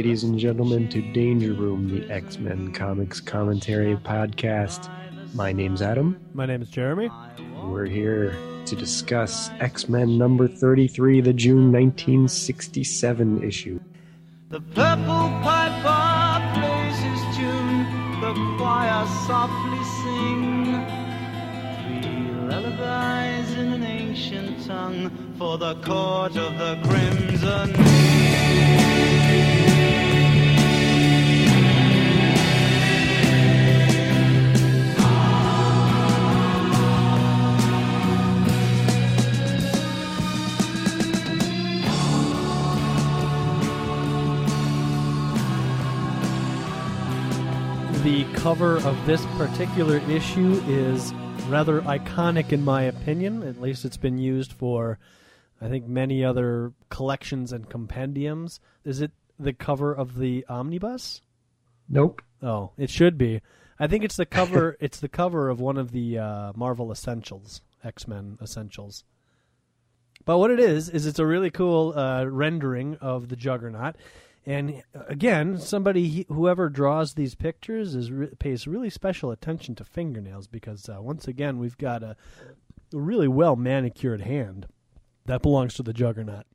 ladies and gentlemen, to Danger Room, the X Men Comics Commentary Podcast. My name's Adam. My name is Jeremy. We're here to discuss X Men number 33, the June 1967 issue. The purple piper plays his tune, the choir softly sing. Three lullabies in an ancient tongue for the court of the crimson. The cover of this particular issue is rather iconic in my opinion. At least it's been used for, I think, many other collections and compendiums. Is it the cover of the omnibus? Nope. Oh, it should be. I think it's the cover. it's the cover of one of the uh, Marvel Essentials, X Men Essentials. But what it is is it's a really cool uh, rendering of the Juggernaut, and uh, again, somebody whoever draws these pictures is pays really special attention to fingernails because uh, once again we've got a, really well manicured hand that belongs to the Juggernaut.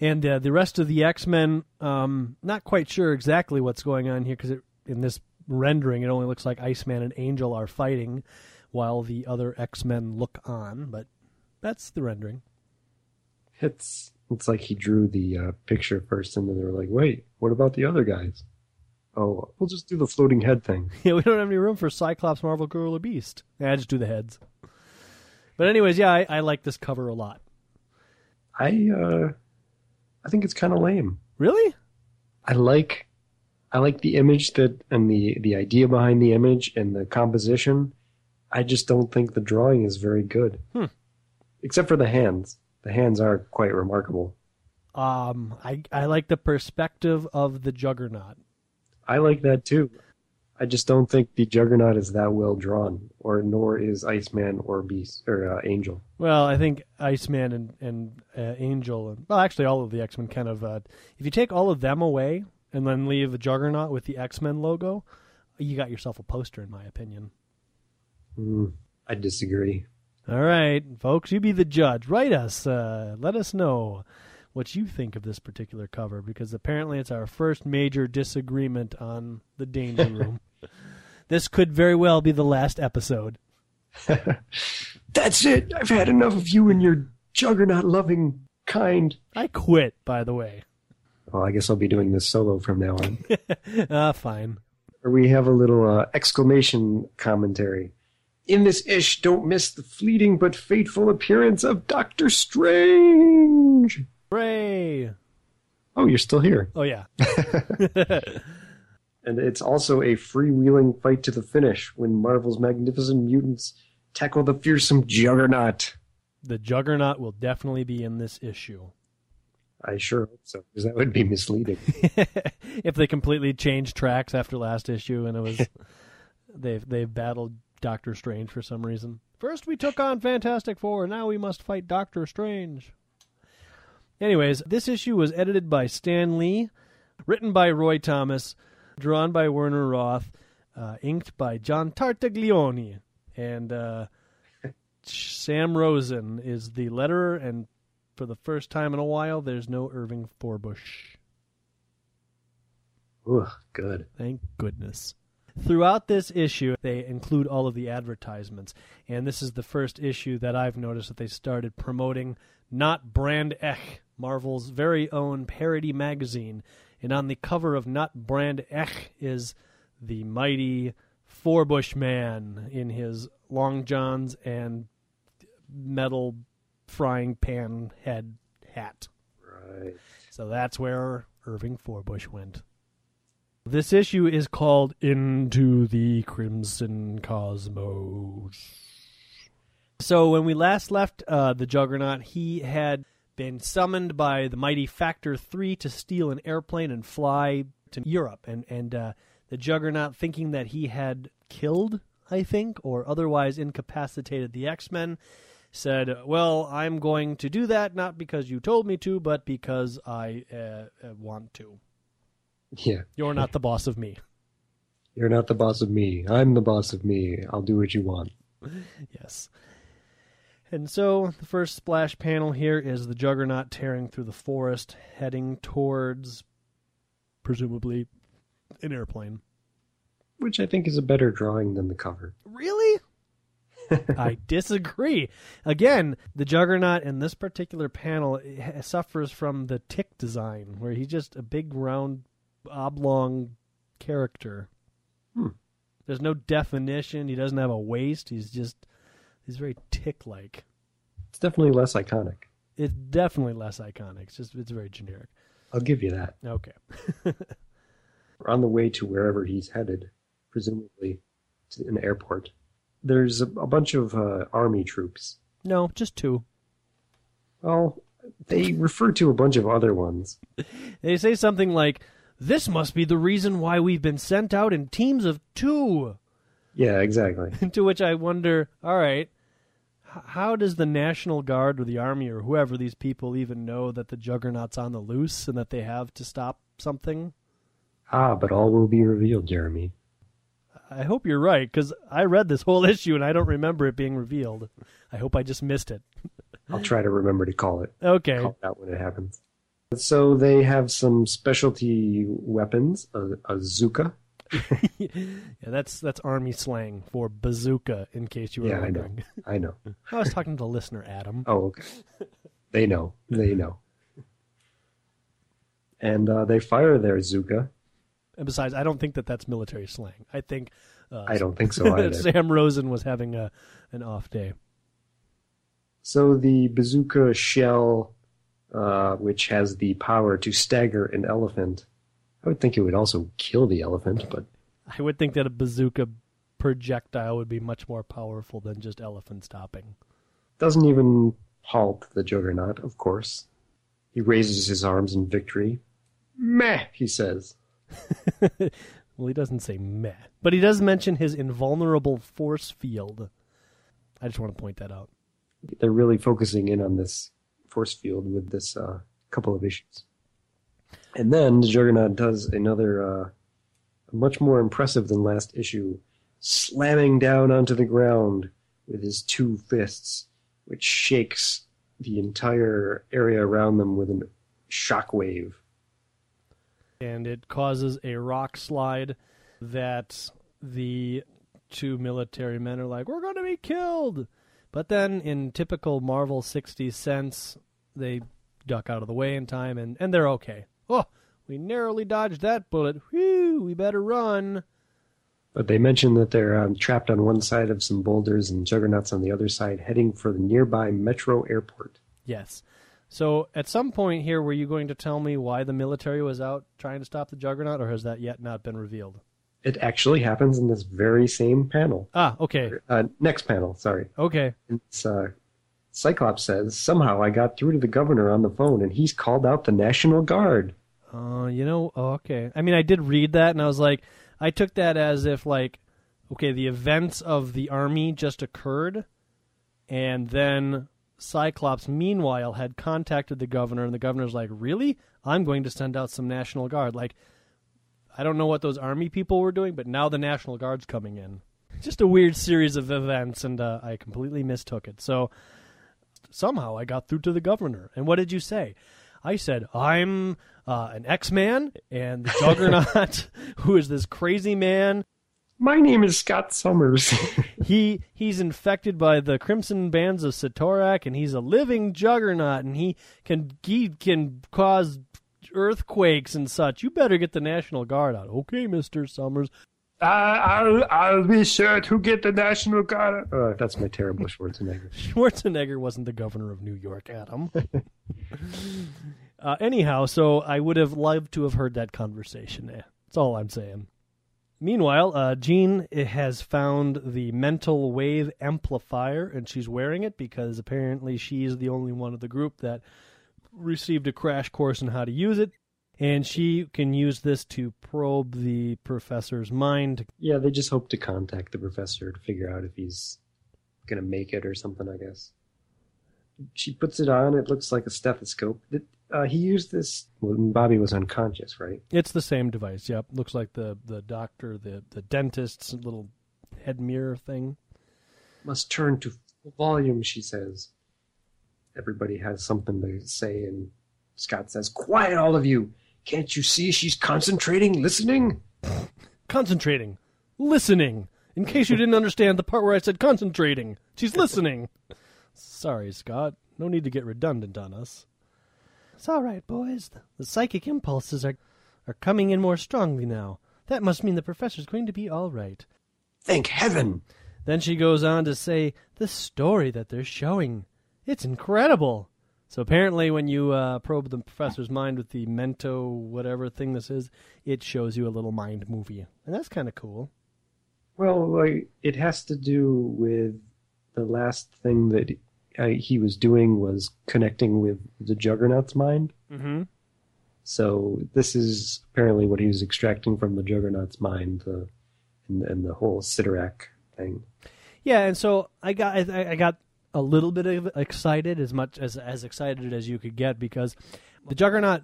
And uh, the rest of the X Men, um, not quite sure exactly what's going on here because in this rendering it only looks like Iceman and Angel are fighting while the other X Men look on, but that's the rendering. It's it's like he drew the uh, picture first, and then they were like, "Wait, what about the other guys?" Oh, we'll just do the floating head thing. Yeah, we don't have any room for Cyclops, Marvel, Girl, or Beast. Yeah, just do the heads. But anyways, yeah, I, I like this cover a lot. I uh, I think it's kind of lame. Really? I like I like the image that and the the idea behind the image and the composition. I just don't think the drawing is very good. Hmm. Except for the hands. The hands are quite remarkable. Um, I I like the perspective of the Juggernaut. I like that too. I just don't think the Juggernaut is that well drawn, or nor is Iceman or Beast or uh, Angel. Well, I think Iceman and and uh, Angel, and well, actually, all of the X Men kind of. Uh, if you take all of them away and then leave the Juggernaut with the X Men logo, you got yourself a poster, in my opinion. Mm, I disagree. All right, folks, you be the judge. Write us. Uh, let us know what you think of this particular cover because apparently it's our first major disagreement on the Danger Room. this could very well be the last episode. That's it. I've had enough of you and your Juggernaut loving kind. I quit, by the way. Well, I guess I'll be doing this solo from now on. Ah, fine. we have a little uh, exclamation commentary. In this ish, don't miss the fleeting but fateful appearance of Doctor Strange. Hooray! Oh, you're still here. Oh, yeah. And it's also a freewheeling fight to the finish when Marvel's magnificent mutants tackle the fearsome Juggernaut. the Juggernaut will definitely be in this issue. I sure hope so, because that would be misleading. if they completely changed tracks after last issue and it was they've they've battled Doctor Strange for some reason. First we took on Fantastic Four, now we must fight Doctor Strange. Anyways, this issue was edited by Stan Lee, written by Roy Thomas, drawn by Werner Roth, uh, inked by John Tartaglione, and uh, Sam Rosen is the letterer. And for the first time in a while, there's no Irving Forbush. Ugh, good. Thank goodness. Throughout this issue, they include all of the advertisements. And this is the first issue that I've noticed that they started promoting Not Brand Echh, Marvel's very own parody magazine. And on the cover of Not Brand Echh is the mighty Forbush man in his long johns and metal frying pan head hat. Right. So that's where Irving Forbush went. This issue is called Into the Crimson Cosmos. So when we last left uh, the Juggernaut, he had been summoned by the mighty Factor 3 to steal an airplane and fly to Europe. And, and uh, the Juggernaut, thinking that he had killed, I think, or otherwise incapacitated the X Men, said, "Well, I'm going to do that not because you told me to, but because I uh, uh, want to. Yeah. You're not the boss of me." You're not the boss of me. I'm the boss of me. I'll do what you want. Yes. And so the first splash panel here is the Juggernaut tearing through the forest, heading towards, presumably, an airplane. Which I think is a better drawing than the cover. Really? I disagree. Again, the Juggernaut in this particular panel suffers from the tick design, where he's just a big, round, oblong character. Hmm. There's no definition. He doesn't have a waist. He's just he's very tick-like. It's definitely less iconic. It's definitely less iconic. It's just it's very generic. I'll give you that. Okay. We're on the way to wherever he's headed, presumably to an airport. There's a, a bunch of uh, army troops. No, just two. Well, they refer to a bunch of other ones. They say something like, "This must be the reason why we've been sent out in teams of two. Yeah, exactly. to which I wonder, all right, how does the National Guard or the Army or whoever these people even know that the Juggernaut's on the loose and that they have to stop something? Ah, but all will be revealed, Jeremy. I hope you're right, because I read this whole issue and I don't remember it being revealed. I hope I just missed it. I'll try to remember to call it. Okay. Call it out when it happens. So they have some specialty weapons, a, a Zuka. yeah, that's that's army slang for bazooka. In case you were Yeah, I know. wondering, I know. I was talking to the listener, Adam. Oh, okay. They know. They know. And uh, they fire their Zuka. And besides, I don't think that that's military slang. I think uh, I don't think so either. Sam Rosen was having a an off day. So the bazooka shell, uh, which has the power to stagger an elephant, I would think it would also kill the elephant, but I would think that a bazooka projectile would be much more powerful than just elephant stopping. doesn't even halt the juggernaut, of course. He raises his arms in victory. Meh, he says. Well, he doesn't say meh, but he does mention his invulnerable force field. I just want to point that out. They're really focusing in on this force field with this uh, couple of issues. And then the Juggernaut does another, uh, much more impressive than last issue, slamming down onto the ground with his two fists, which shakes the entire area around them with a shockwave. and it causes a rock slide that the two military men are like, "We're going to be killed." But then, in typical Marvel '60s sense, they duck out of the way in time, and and they're okay. Oh, we narrowly dodged that bullet. Whew, we better run. But they mention that they're um, trapped on one side of some boulders and Juggernaut's on the other side, heading for the nearby metro airport. Yes. So, at some point here, were you going to tell me why the military was out trying to stop the Juggernaut, or has that yet not been revealed? It actually happens in this very same panel. Ah, okay, Uh, next panel, sorry. okay. It's, uh, Cyclops says, Somehow I got through to the governor on the phone and he's called out the National Guard. Uh, you know, oh, okay. I mean, I did read that, and I was like, I took that as if like, okay, the events of the army just occurred, and then Cyclops, meanwhile, had contacted the governor, and the governor's like, really? I'm going to send out some National Guard. Like, I don't know what those army people were doing, but now the National Guard's coming in. Just a weird series of events, and uh, I completely mistook it. So somehow I got through to the governor. And what did you say? I said, I'm uh, an X Man, and the Juggernaut, who is this crazy man, My name is Scott Summers. he he's infected by the crimson bands of Cyttorak, and he's a living juggernaut, and he can he can cause earthquakes and such. You better get the National Guard out, okay, Mister Summers. uh, I'll, I'll be sure to get the National Guard. Uh, that's my terrible Schwarzenegger. Schwarzenegger wasn't the governor of New York, Adam. uh, anyhow, so I would have loved to have heard that conversation. Eh, That's all I'm saying. Meanwhile, uh, Jean has found the mental wave amplifier, and she's wearing it because apparently she's the only one of the group that received a crash course in how to use it. And she can use this to probe the professor's mind. Yeah, they just hope to contact the professor to figure out if he's going to make it or something, I guess. she puts it on. It looks like a stethoscope. It, uh, he used this when Bobby was unconscious, right? It's the same device. Yep, looks like the the doctor, the the dentist's little head mirror thing. Must turn to volume, she says. Everybody has something to say, and Scott says, Quiet, all of you! Can't you see she's concentrating, listening? Concentrating, listening. In case you didn't understand the part where I said concentrating, she's listening. Sorry, Scott. No need to get redundant on us. It's all right, boys. The, the psychic impulses are are coming in more strongly now. That must mean the professor's going to be all right. Thank heaven! Then she goes on to say, the story that they're showing. It's incredible. So apparently, when you uh, probe the professor's mind with the Mento whatever thing this is, it shows you a little mind movie, and that's kind of cool. Well, like, it has to do with the last thing that uh, he was doing was connecting with the Juggernaut's mind. Mm-hmm. So this is apparently what he was extracting from the Juggernaut's mind, uh, and, and the whole Cyttorak thing. Yeah, and so I got I, I got a little bit of excited, as much as as excited as you could get, because the Juggernaut.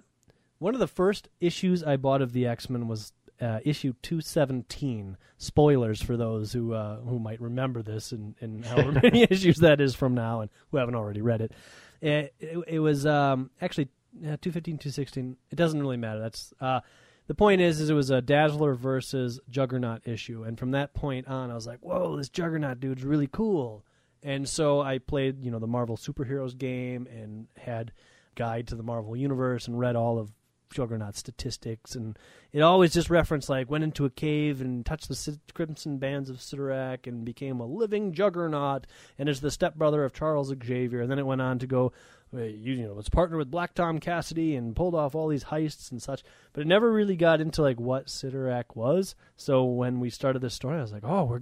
One of the first issues I bought of the X Men was uh, issue 217. Spoilers for those who uh, who might remember this and, and however many issues that is from now and who haven't already read it. It, it, it was um, actually uh, 215, 216. It doesn't really matter. That's uh, the point is, is it was a Dazzler versus Juggernaut issue, and from that point on, I was like, "Whoa, this Juggernaut dude's really cool." And so I played, you know, the Marvel superheroes game and had guide to the Marvel universe and read all of Juggernaut statistics, and it always just referenced like went into a cave and touched the crimson bands of Cyttorak and became a living Juggernaut, and is the stepbrother of Charles Xavier. And then it went on to go, uh, you know, was partnered with Black Tom Cassidy and pulled off all these heists and such. But it never really got into like what Cyttorak was. So when we started this story, I was like, oh, we're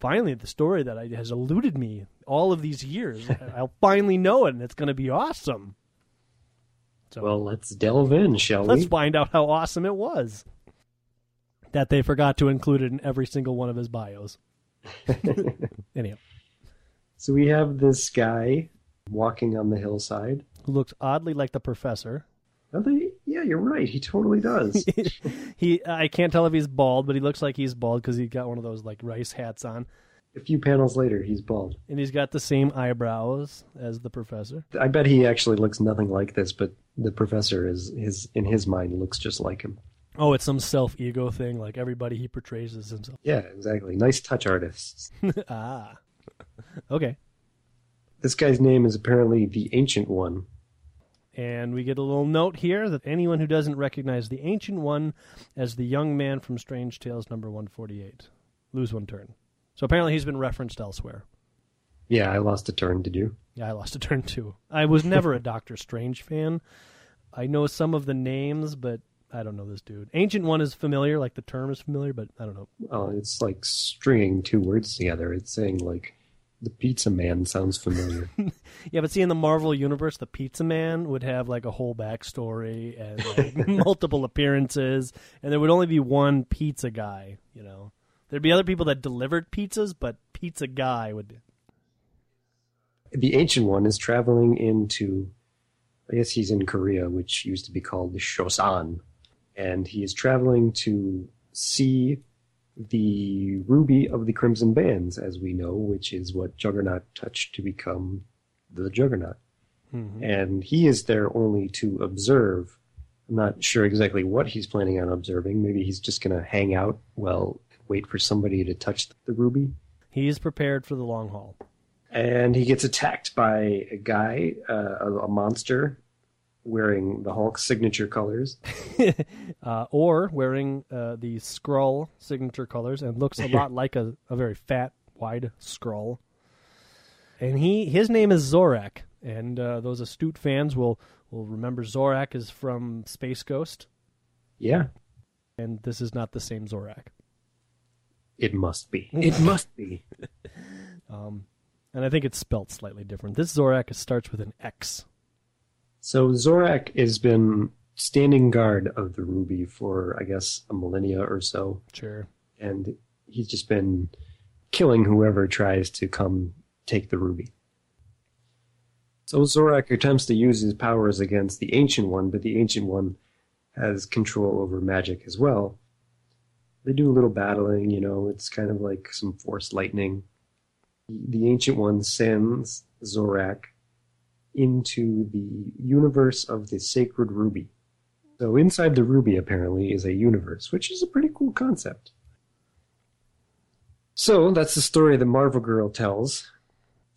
finally the story that I, has eluded me all of these years. I'll finally know it, and it's going to be awesome. So Well, let's delve in, shall we? let's find out how awesome it was. That they forgot to include it in every single one of his bios. Anyhow, So we have this guy walking on the hillside. who looks oddly like the professor. Are they? Yeah, you're right. He totally does. he, I can't tell if he's bald, but he looks like he's bald because he got one of those like rice hats on, a few panels later, he's bald. and he's got the same eyebrows as the professor. I bet he actually looks nothing like this, but the professor is his in his mind looks just like him. Oh, it's some self ego thing. Like everybody he portrays as himself. Yeah, exactly. Nice touch artists. ah, okay. This guy's name is apparently the Ancient One. And we get a little note here that anyone who doesn't recognize the Ancient One as the young man from Strange Tales number 148, lose one turn. So apparently he's been referenced elsewhere. Yeah, I lost a turn. Did you? Yeah, I lost a turn too. I was never a Doctor Strange fan. I know some of the names, but I don't know this dude. Ancient One is familiar, like the term is familiar, but I don't know. Oh, it's like stringing two words together. It's saying like the Pizza Man sounds familiar. Yeah, but see, in the Marvel universe, the Pizza Man would have like a whole backstory and like, multiple appearances, and there would only be one pizza guy. You know, there'd be other people that delivered pizzas, but Pizza Guy would. Be... the Ancient One is traveling into, I guess he's in Korea, which used to be called the Shosan, and he is traveling to see the ruby of the Crimson Bands, as we know, which is what Juggernaut touched to become the Juggernaut. And he is there only to observe. I'm not sure exactly what he's planning on observing. Maybe he's just going to hang out, well, wait for somebody to touch the ruby. He's prepared for the long haul. and he gets attacked by a guy, uh, a, a monster, wearing the Hulk signature colors. uh, or wearing uh, the Skrull signature colors and looks a lot like a, a very fat, wide Skrull. And he his name is Zorak, and uh, those astute fans will will remember Zorak is from Space Ghost, Yeah, and this is not the same Zorak. it must be. It must be. Um, and I think it's spelt slightly different. This Zorak starts with an X. So Zorak has been standing guard of the ruby for, I guess, a millennia or so, Sure. and he's just been killing whoever tries to come take the ruby. So Zorak attempts to use his powers against the Ancient One, but the Ancient One has control over magic as well. They do a little battling, you know, it's kind of like some force lightning. The Ancient One sends Zorak into the universe of the Sacred Ruby. So inside the ruby, apparently, is a universe, which is a pretty cool concept. So that's the story that Marvel Girl tells.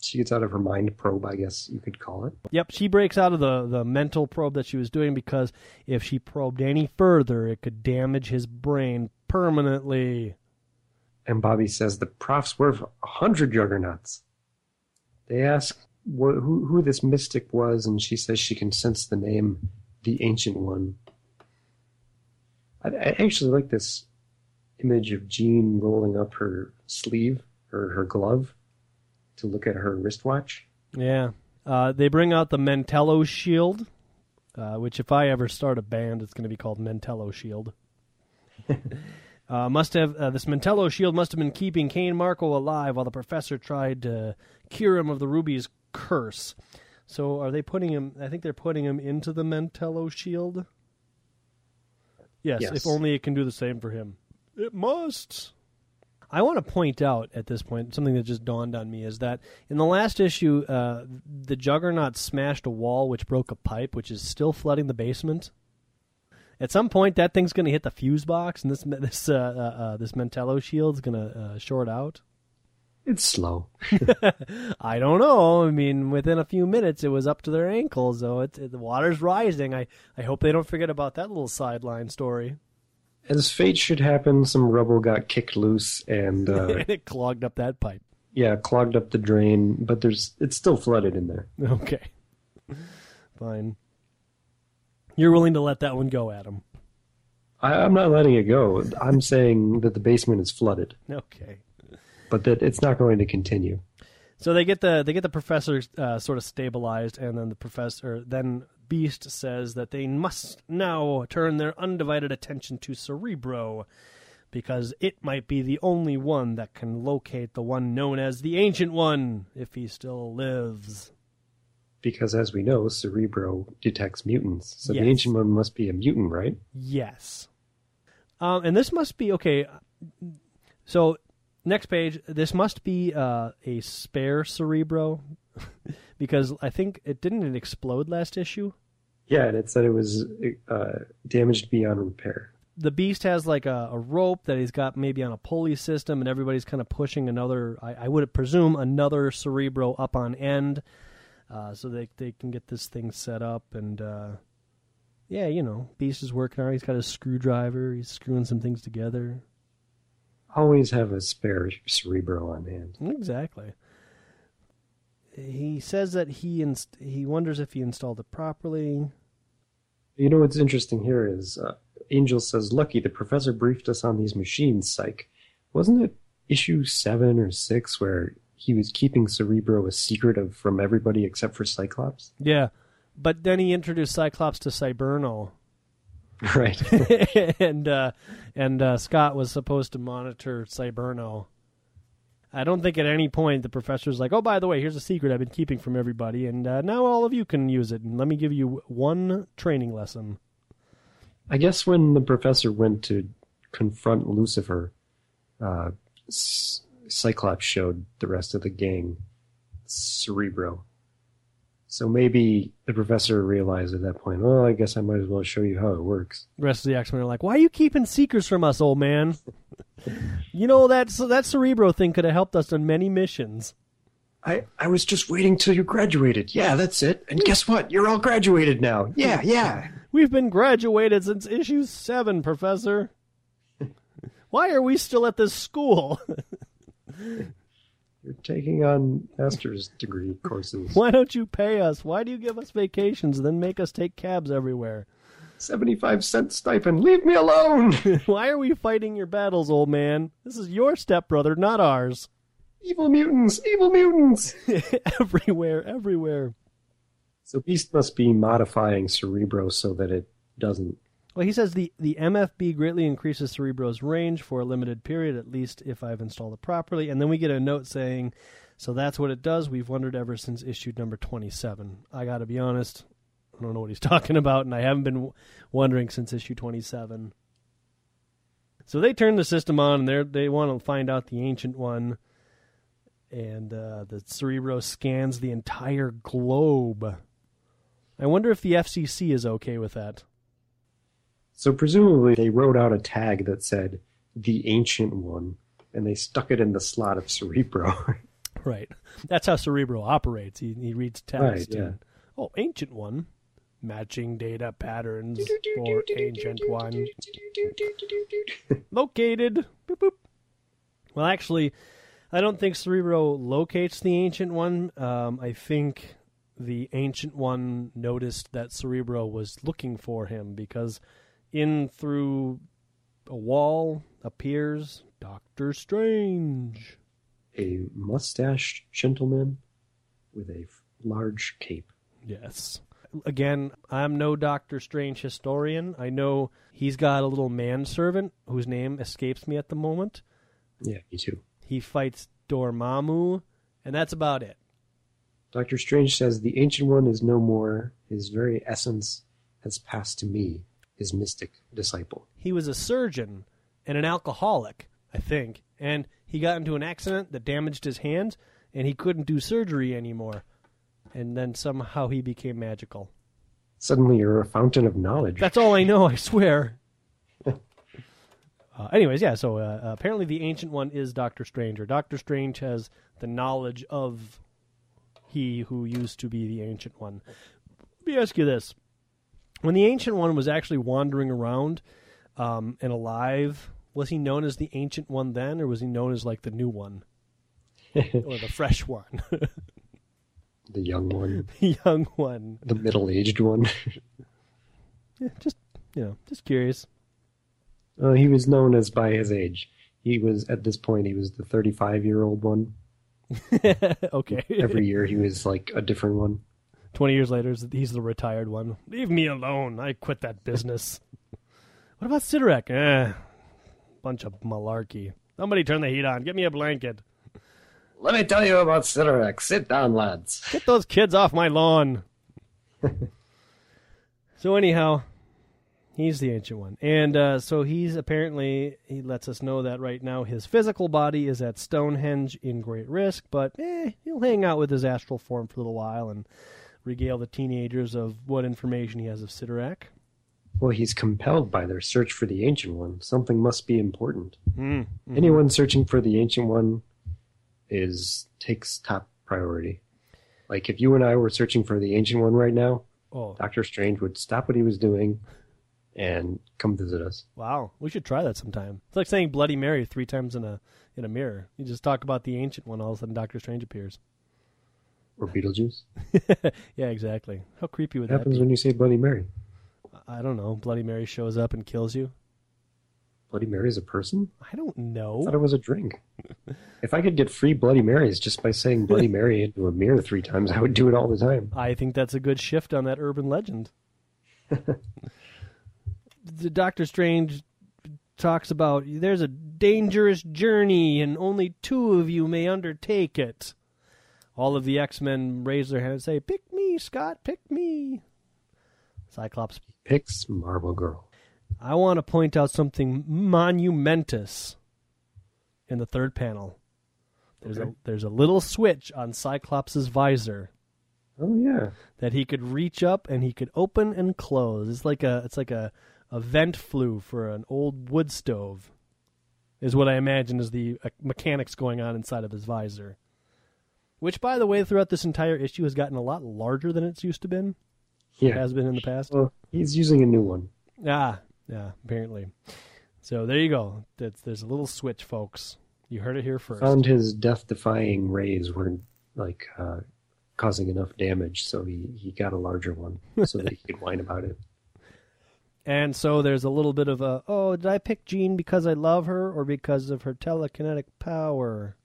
She gets out of her mind probe, I guess you could call it. Yep, she breaks out of the, the mental probe that she was doing because if she probed any further, it could damage his brain permanently. And Bobby says the prof's worth a hundred juggernauts. They ask wh- who, who this mystic was, and she says she can sense the name, the Ancient One. I, I actually like this image of Jean rolling up her sleeve, her, her glove, to look at her wristwatch. Yeah. Uh, they bring out the Mentello shield, uh, which if I ever start a band, it's going to be called Mentello Shield. uh, must have uh, this Mentello shield must have been keeping Cain Marko alive while the professor tried to cure him of the ruby's curse. So are they putting him? I think they're putting him into the Mentello shield. Yes, Yes. if only it can do the same for him. It must. I want to point out at this point something that just dawned on me is that in the last issue, uh, the Juggernaut smashed a wall which broke a pipe, which is still flooding the basement. At some point, that thing's going to hit the fuse box, and this this uh, uh, uh, this Mentello shield's going to uh, short out. It's slow. I don't know. I mean, within a few minutes, it was up to their ankles, though. It, it, the water's rising. I, I hope they don't forget about that little sideline story. As fate should happen, some rubble got kicked loose and uh, and it clogged up that pipe. yeah, clogged up the drain. But there's it's still flooded in there. Okay. Fine. You're willing to let that one go, Adam. I, I'm not letting it go. I'm saying that the basement is flooded, Okay. But that it's not going to continue. So they get the they get the professor uh, sort of stabilized, and then the professor then Beast says that they must now turn their undivided attention to Cerebro, because it might be the only one that can locate the one known as the Ancient One, if he still lives. Because as we know, Cerebro detects mutants. So Yes. the Ancient One must be a mutant, right? Yes. Um, and this must be okay. So, next page. This must be uh, a spare Cerebro, because I think it didn't it explode last issue. Yeah, and it said it was uh, damaged beyond repair. The Beast has like a, a rope that he's got maybe on a pulley system, and everybody's kind of pushing another. I, I would presume another Cerebro up on end, uh, so they they can get this thing set up and. Uh, yeah, you know, Beast is working on. it. He's got a screwdriver. He's screwing some things together. Always have a spare Cerebro on hand. Exactly. He says that he inst- he wonders if he installed it properly. You know what's interesting here is uh, Angel says, "Lucky, the professor briefed us on these machines." Psych, wasn't it issue seven or six where he was keeping Cerebro a secret of from everybody except for Cyclops? Yeah, but then he introduced Cyclops to Cyberno, Right. and uh, and uh, Scott was supposed to monitor Cyberno. I don't think at any point the professor's like, "Oh, by the way, here's a secret I've been keeping from everybody, and uh, now all of you can use it. And let me give you one training lesson." I guess when the professor went to confront Lucifer, uh, Cyclops showed the rest of the gang Cerebro. So maybe the professor realized at that point, well, I guess I might as well show you how it works. The rest of the X Men are like, "Why are you keeping secrets from us, old man? you know that so that Cerebro thing could have helped us on many missions." I, I was just waiting till you graduated. Yeah, that's it. And guess what? You're all graduated now. Yeah, yeah. We've been graduated since issue seven, Professor. Why are we still at this school? You're taking on master's degree courses. Why don't you pay us? Why do you give us vacations and then make us take cabs everywhere? 75 cent stipend. Leave me alone. Why are we fighting your battles, old man? This is your stepbrother, not ours. evil mutants. Evil mutants. everywhere, everywhere. So Beast must be modifying Cerebro so that it doesn't. Well, he says the, the MFB greatly increases Cerebro's range for a limited period, at least if I've installed it properly. And then we get a note saying So that's what it does. We've wondered ever since issue number 27. I got to be honest, I don't know what he's talking about, and I haven't been w- wondering since issue 27. So they turn the system on, and they they want to find out the ancient one, and uh, the Cerebro scans the entire globe. I wonder if the FCC is okay with that. So presumably they wrote out a tag that said the ancient one, and they stuck it in the slot of Cerebro. Right. That's how Cerebro operates. He, he reads text. Right, yeah. and, oh, ancient one. Matching data patterns for ancient one. Located. Boop, boop. Well, actually, I don't think Cerebro locates the ancient one. Um, I think the ancient one noticed that Cerebro was looking for him because in through a wall appears Doctor Strange. a mustached gentleman with a large cape. Yes. Again, I'm no Doctor Strange historian. I know he's got a little manservant whose name escapes me at the moment. Yeah, me too. He fights Dormammu, and that's about it. Doctor Strange says the ancient one is no more. His very essence has passed to me, his mystic disciple. He was a surgeon and an alcoholic, I think, and he got into an accident that damaged his hands, and he couldn't do surgery anymore. And then somehow he became magical. Suddenly you're a fountain of knowledge. That's all I know, I swear. uh, anyways, yeah, so uh, apparently the Ancient One is Doctor Strange, or Doctor Strange has the knowledge of he who used to be the Ancient One. Let me ask you this. When the Ancient One was actually wandering around um, and alive, was he known as the Ancient One then, or was he known as like the new one? or the fresh one? the young one, the young one? the middle aged one. Yeah, just, you know, just curious. Uh, he was known as by his age. He was, at this point, he was the 35 year old one. okay. Every year he was like a different one. 20 years later, he's the retired one. Leave me alone. I quit that business. what about Cyttorak? Eh, bunch of malarkey. Somebody turn the heat on. Get me a blanket. Let me tell you about Cyttorak. Sit down, lads. Get those kids off my lawn. so, anyhow, he's the ancient one. And uh, so he's apparently, he lets us know that right now his physical body is at Stonehenge in great risk, but eh, he'll hang out with his astral form for a little while and regale the teenagers of what information he has of Cyttorak. Well, he's compelled by their search for the Ancient One. Something must be important. Mm. Anyone searching for the Ancient One is takes top priority. Like if you and I were searching for the Ancient One right now, Oh, Doctor Strange would stop what he was doing and come visit us. wow. We should try that sometime. It's like saying Bloody Mary three times in a in a mirror. You just talk about the ancient one, all of a sudden Doctor Strange appears. Or Beetlejuice. yeah, exactly. How creepy would that be? What that happens be? when you say Bloody Mary? I don't know. Bloody Mary shows up and kills you. Bloody Mary is a person? I don't I know. thought it was a drink. if I could get free Bloody Marys just by saying Bloody Mary into a mirror three times, I would do it all the time. I think that's a good shift on that urban legend. the Doctor Strange talks about there's a dangerous journey and only two of you may undertake it. All of the X Men raise their hand and say, Pick me, Scott, pick me. Cyclops, Picks Marvel Girl. I want to point out something monumentous in the third panel. There's Okay. a there's a little switch on Cyclops's visor Oh yeah. that he could reach up and he could open and close. It's like a it's like a, a vent flue for an old wood stove. Is what I imagine is the uh, mechanics going on inside of his visor. Which, by the way, throughout this entire issue has gotten a lot larger than it's used to been. Yeah. Has been in the past. Well, he's using a new one. Ah, yeah, apparently. So there you go. That's, there's a little switch, folks. You heard it here first. Found his death-defying rays weren't like uh, causing enough damage, so he, he got a larger one so that he could whine about it. And so there's a little bit of a, oh, did I pick Jean because I love her or because of her telekinetic power?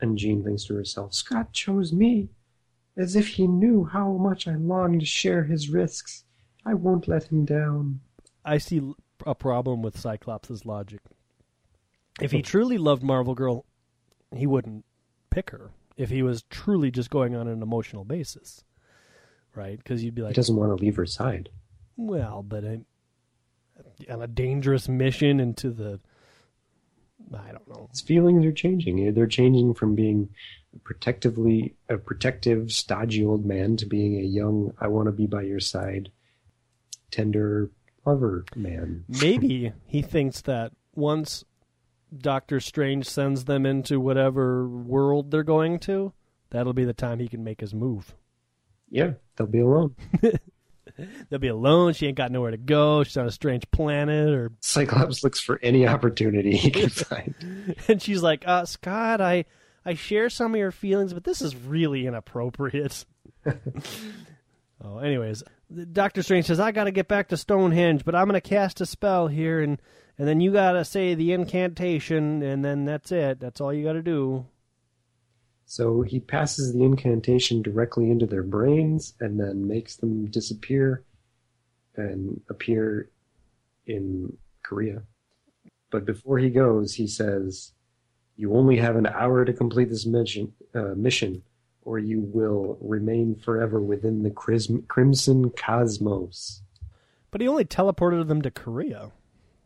And Jean thinks to herself, Scott chose me, as if he knew how much I long to share his risks. I won't let him down. I see a problem with Cyclops' logic. If he hmm. truly loved Marvel Girl, he wouldn't pick her if he was truly just going on an emotional basis, right? Because you'd be like, He doesn't want to leave her side. well, but I, on a dangerous mission into the, I don't know. His feelings are changing. Eh, they're changing from being a protectively a protective, stodgy old man to being a young, I want to be by your side, tender lover man. Maybe he thinks that once Doctor Strange sends them into whatever world they're going to, that'll be the time he can make his move. Yeah, they'll be alone. They'll be alone. She ain't got nowhere to go. She's on a strange planet, or Cyclops looks for any opportunity he can find. and she's like, uh, Scott, I I share some of your feelings, but this is really inappropriate. oh, anyways, Doctor Strange says I got to get back to Stonehenge, but I'm gonna cast a spell here, and and then you gotta say the incantation, and then that's it. That's all you gotta do. So he passes the incantation directly into their brains and then makes them disappear and appear in Korea. But before he goes, he says, "You only have an hour to complete this mission, uh, mission, or you will remain forever within the crimson cosmos." But he only teleported them to Korea.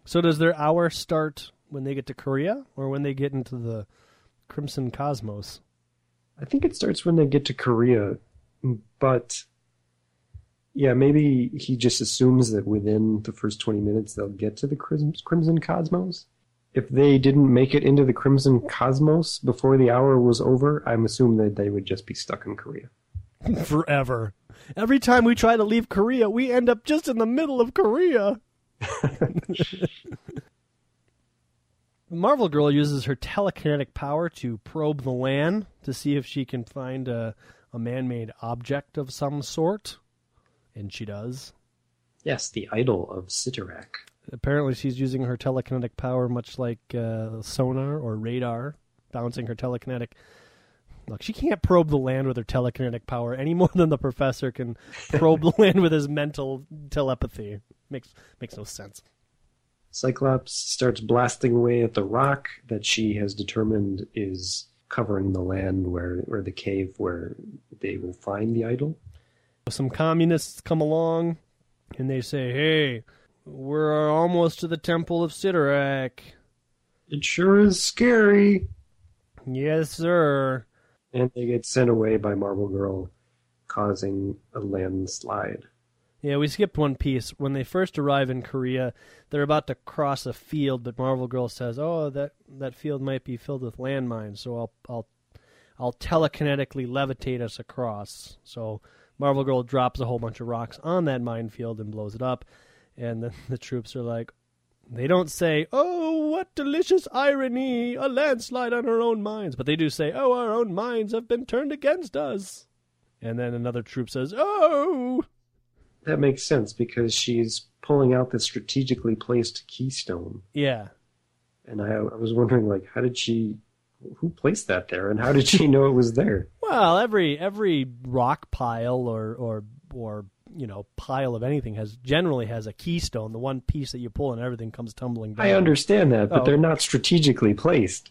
So does their hour start when they get to Korea, or when they get into the Crimson Cosmos? I think it starts when they get to Korea, but yeah, maybe he just assumes that within the first 20 minutes they'll get to the Crimson Cosmos. If they didn't make it into the Crimson Cosmos before the hour was over, I'm assuming that they would just be stuck in Korea. forever. Every time we try to leave Korea, we end up just in the middle of Korea. Marvel Girl uses her telekinetic power to probe the land to see if she can find a, a man made object of some sort. And she does. Yes, the idol of Cyttorak. Apparently, she's using her telekinetic power much like uh, sonar or radar, bouncing her telekinetic. Look, she can't probe the land with her telekinetic power any more than the professor can probe the land with his mental telepathy. Makes makes no sense. Cyclops starts blasting away at the rock that she has determined is covering the land where, or the cave where they will find the idol. Some communists come along and they say, "Hey, we're almost to the Temple of Cyttorak." It sure is scary. Yes, sir. And they get sent away by Marvel Girl, causing a landslide. Yeah, we skipped one piece. When they first arrive in Korea, they're about to cross a field, but Marvel Girl says, "Oh, that that field might be filled with landmines, so I'll I'll I'll telekinetically levitate us across." So Marvel Girl drops a whole bunch of rocks on that minefield and blows it up, and then the troops are like, they don't say, "Oh, what delicious irony! A landslide on our own minds," but they do say, "Oh, our own minds have been turned against us." And then another troop says, "Oh." That makes sense because she's pulling out this strategically placed keystone. Yeah, And I, I was wondering, like, how did she, who placed that there, and how did she know it was there? Well, every every rock pile or or or you know pile of anything has generally has a keystone, the one piece that you pull and everything comes tumbling down. I understand that, but Oh. they're not strategically placed.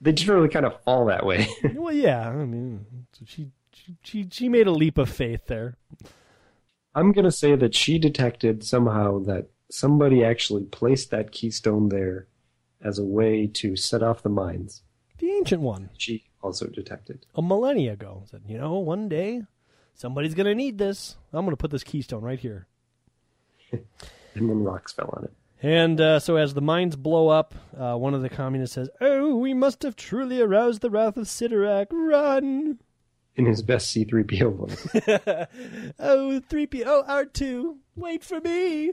They generally kind of fall that way. Well, yeah, I mean, she she she, she made a leap of faith there. I'm going to say that she detected somehow that somebody actually placed that keystone there as a way to set off the mines. The ancient one, She also detected. a millennia ago, said, you know, one day somebody's gonna need this. I'm gonna put this keystone right here. And then rocks fell on it. And uh, so, as the mines blow up, uh, one of the communists says, "Oh, we must have truly aroused the wrath of Cyttorak. Run!" In his best C3PO voice. oh, 3PO, R2, wait for me.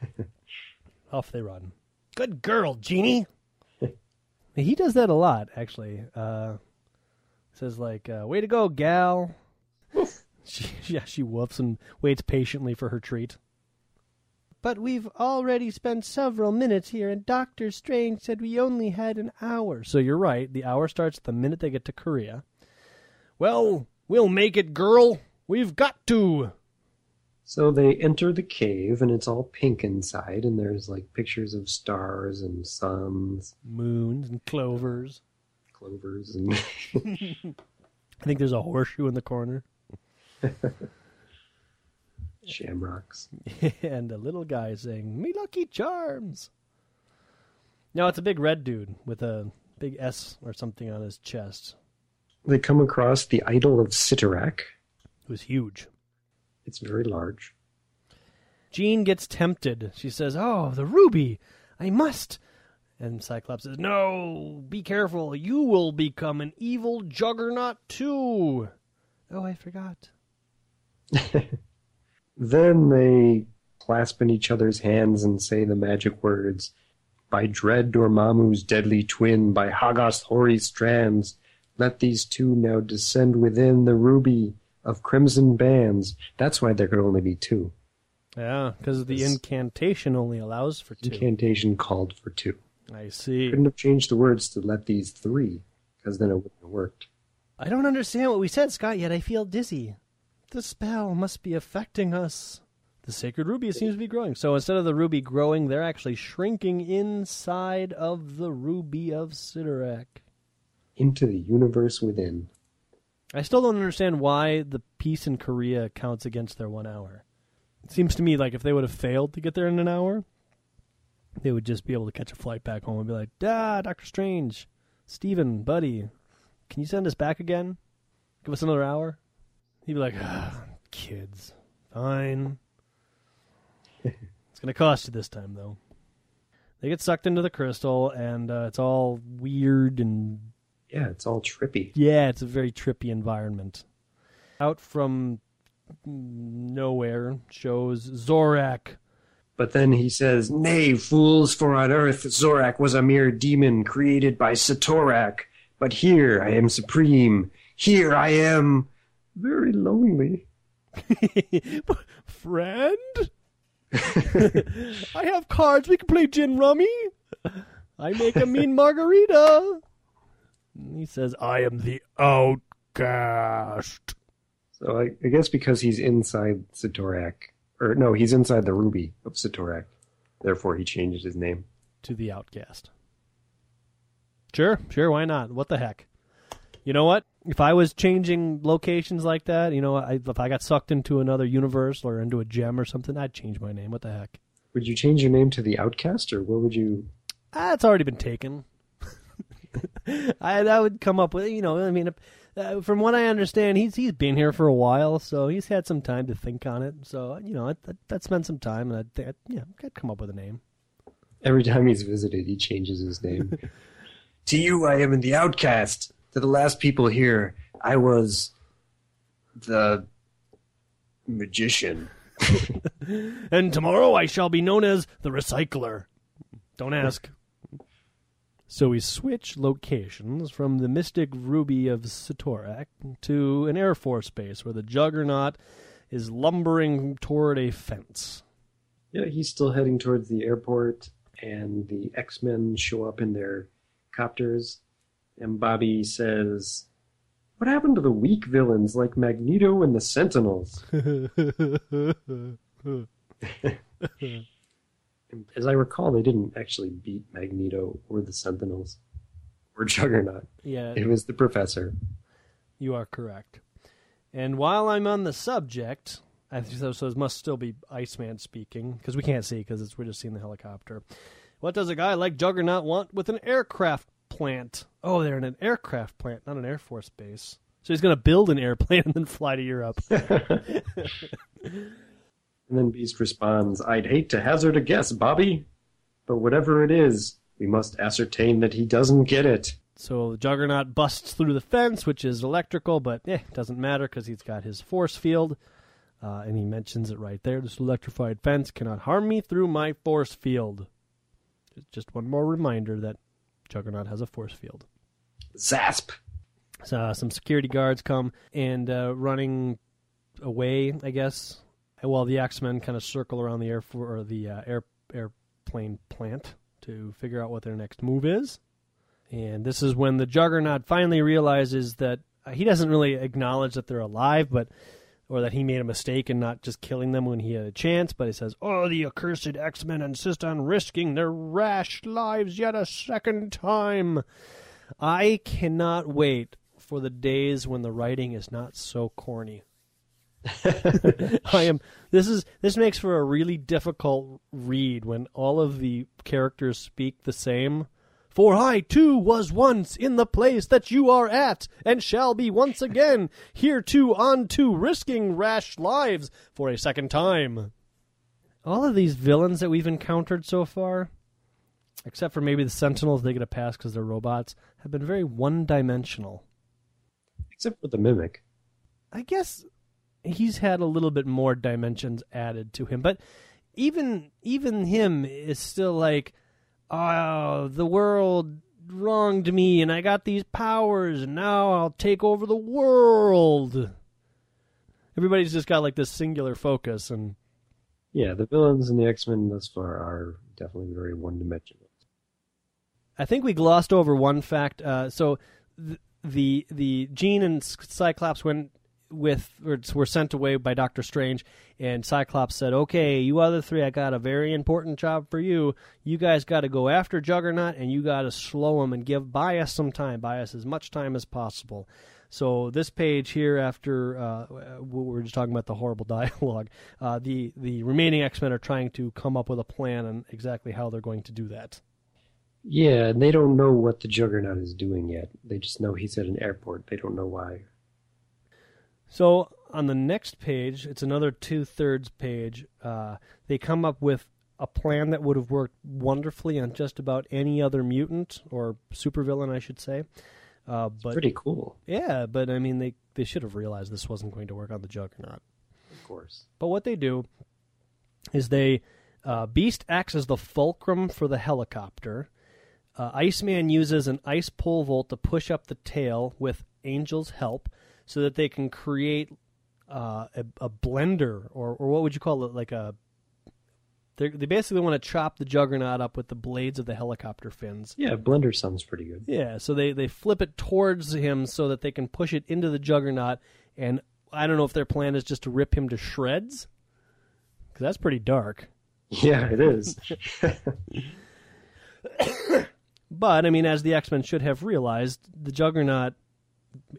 Off they run. Good girl, Genie. he does that a lot, actually. Uh, says, like, uh, way to go, gal. she, yeah, she woofs and waits patiently for her treat. But we've already spent several minutes here, and Doctor Strange said we only had an hour. So you're right. The hour starts the minute they get to Korea. Well, we'll make it, girl. We've got to. So they enter the cave, and it's all pink inside, and there's like pictures of stars and suns, Moons and clovers. clovers and I think there's a horseshoe in the corner shamrocks. and a little guy saying, "Me lucky charms." No, it's a big red dude with a big S or something on his chest. They come across the idol of Cyttorak. Who's huge. It's very large. Jean gets tempted. She says, "Oh, the ruby! I must." And Cyclops says, "No, be careful. You will become an evil juggernaut too." Oh, I forgot. Then they clasp in each other's hands and say the magic words. By Dread Dormammu's deadly twin, by Hoggoth's hoary strands, let these two now descend within the ruby of crimson bands. That's why there could only be two. Yeah, because the incantation only allows for two. Incantation called for two. I see. Couldn't have changed the words to let these three, because then it wouldn't have worked. I don't understand what we said, Scott, yet I feel dizzy. The spell must be affecting us. The sacred ruby seems to be growing. So instead of the ruby growing, they're actually shrinking inside of the ruby of Cyttorak. Into the universe within. I still don't understand why the peace in Korea counts against their one hour. It seems to me like if they would have failed to get there in an hour, they would just be able to catch a flight back home and be like, Ah, Doctor Strange, Steven, buddy, can you send us back again? Give us another hour? He'd be like, kids. Fine. it's to cost you this time, though. They get sucked into the crystal, and uh, it's all weird and Yeah, it's all trippy. yeah, it's a very trippy environment. Out from nowhere shows Zorak. But then he says, Nay, fools, for on earth Zorak was a mere demon created by Cyttorak. But here I am supreme. Here I am very lonely. Friend? I have cards. We can play gin rummy. I make a mean margarita. He says, I am the outcast. So I, I guess because he's inside Cyttorak, or no, he's inside the ruby of Cyttorak. Therefore, he changed his name. to the outcast. Sure, sure, why not? What the heck? You know what? If I was changing locations like that, you know, I, if I got sucked into another universe or into a gem or something, I'd change my name. What the heck? Would you change your name to the Outcast, or what would you? Ah, it's already been taken. I that would come up with, you know, I mean, uh, from what I understand, he's he's been here for a while, so he's had some time to think on it. So you know, I'd, I'd, I'd spend some time, and I'd, I'd yeah, I'd come up with a name. Every time he's visited, he changes his name. to you, I am in the Outcast. To the last people here, I was the magician. And tomorrow I shall be known as the Recycler. Don't ask. So we switch locations from the mystic ruby of Cyttorak to an Air Force base where the Juggernaut is lumbering toward a fence. Yeah, he's still heading towards the airport, and the X Men show up in their copters. And Bobby says, What happened to the weak villains like Magneto and the Sentinels? As I recall, they didn't actually beat Magneto or the Sentinels or Juggernaut. yeah, It was the Professor. you are correct. And while I'm on the subject, I think so, so it must still be Iceman speaking because we can't see because we're just seeing the helicopter. What does a guy like Juggernaut want with an aircraft plant? Oh, they're in an aircraft plant, not an Air Force base. So he's going to build an airplane and then fly to Europe. And then Beast responds, I'd hate to hazard a guess, Bobby, but whatever it is, we must ascertain that he doesn't get it. so the Juggernaut busts through the fence, which is electrical, but eh, doesn't matter because he's got his force field. Uh, and he mentions it right there. This electrified fence cannot harm me through my force field. Just one more reminder that Juggernaut has a force field. Zasp! So uh, some security guards come and uh, running away, I guess, while the X Men kind of circle around the air for, or the uh, air airplane plant to figure out what their next move is. And this is when the Juggernaut finally realizes that uh, he doesn't really acknowledge that they're alive, but or that he made a mistake in not just killing them when he had a chance, but he says, "Oh, the accursed X Men insist on risking their rash lives yet a second time." I cannot wait for the days when the writing is not so corny. I am. This is this makes for a really difficult read when all of the characters speak the same. For I too was once in the place that you are at, and shall be once again, here hereto unto risking rash lives for a second time. All of these villains that we've encountered so far, except for maybe the Sentinels, they get a pass because they're robots, have been very one dimensional. Except for the mimic. I guess he's had a little bit more dimensions added to him, but even even him is still like, oh, the world wronged me, and I got these powers, and now I'll take over the world. Everybody's just got like this singular focus, and Yeah, the villains in the X Men thus far are definitely very one dimensional. I think we glossed over one fact. Uh, so th- the the Jean and Cyclops went with were sent away by Doctor Strange, and Cyclops said, "Okay, you other three, I got a very important job for you. You guys got to go after Juggernaut, and you got to slow him and give Bias some time, Bias as much time as possible." So this page here, after uh, we were just talking about the horrible dialogue, uh, the the remaining X Men are trying to come up with a plan on exactly how they're going to do that. Yeah, and they don't know what the Juggernaut is doing yet. They just know he's at an airport. They don't know why. So on the next page, it's another two thirds page. Uh, they come up with a plan that would have worked wonderfully on just about any other mutant or supervillain, I should say. Uh, but Pretty cool, yeah, but I mean, they they should have realized this wasn't going to work on the Juggernaut. of course. But what they do is they uh, Beast acts as the fulcrum for the helicopter. Uh, Iceman uses an ice pole vault to push up the tail with Angel's help, so that they can create uh, a, a blender, or or what would you call it? Like a they they basically want to chop the Juggernaut up with the blades of the helicopter fins. Yeah, Blender sounds pretty good. Yeah, so they, they flip it towards him so that they can push it into the Juggernaut, and I don't know if their plan is just to rip him to shreds, because that's pretty dark. Yeah, it is. But I mean, as the X Men should have realized, the Juggernaut,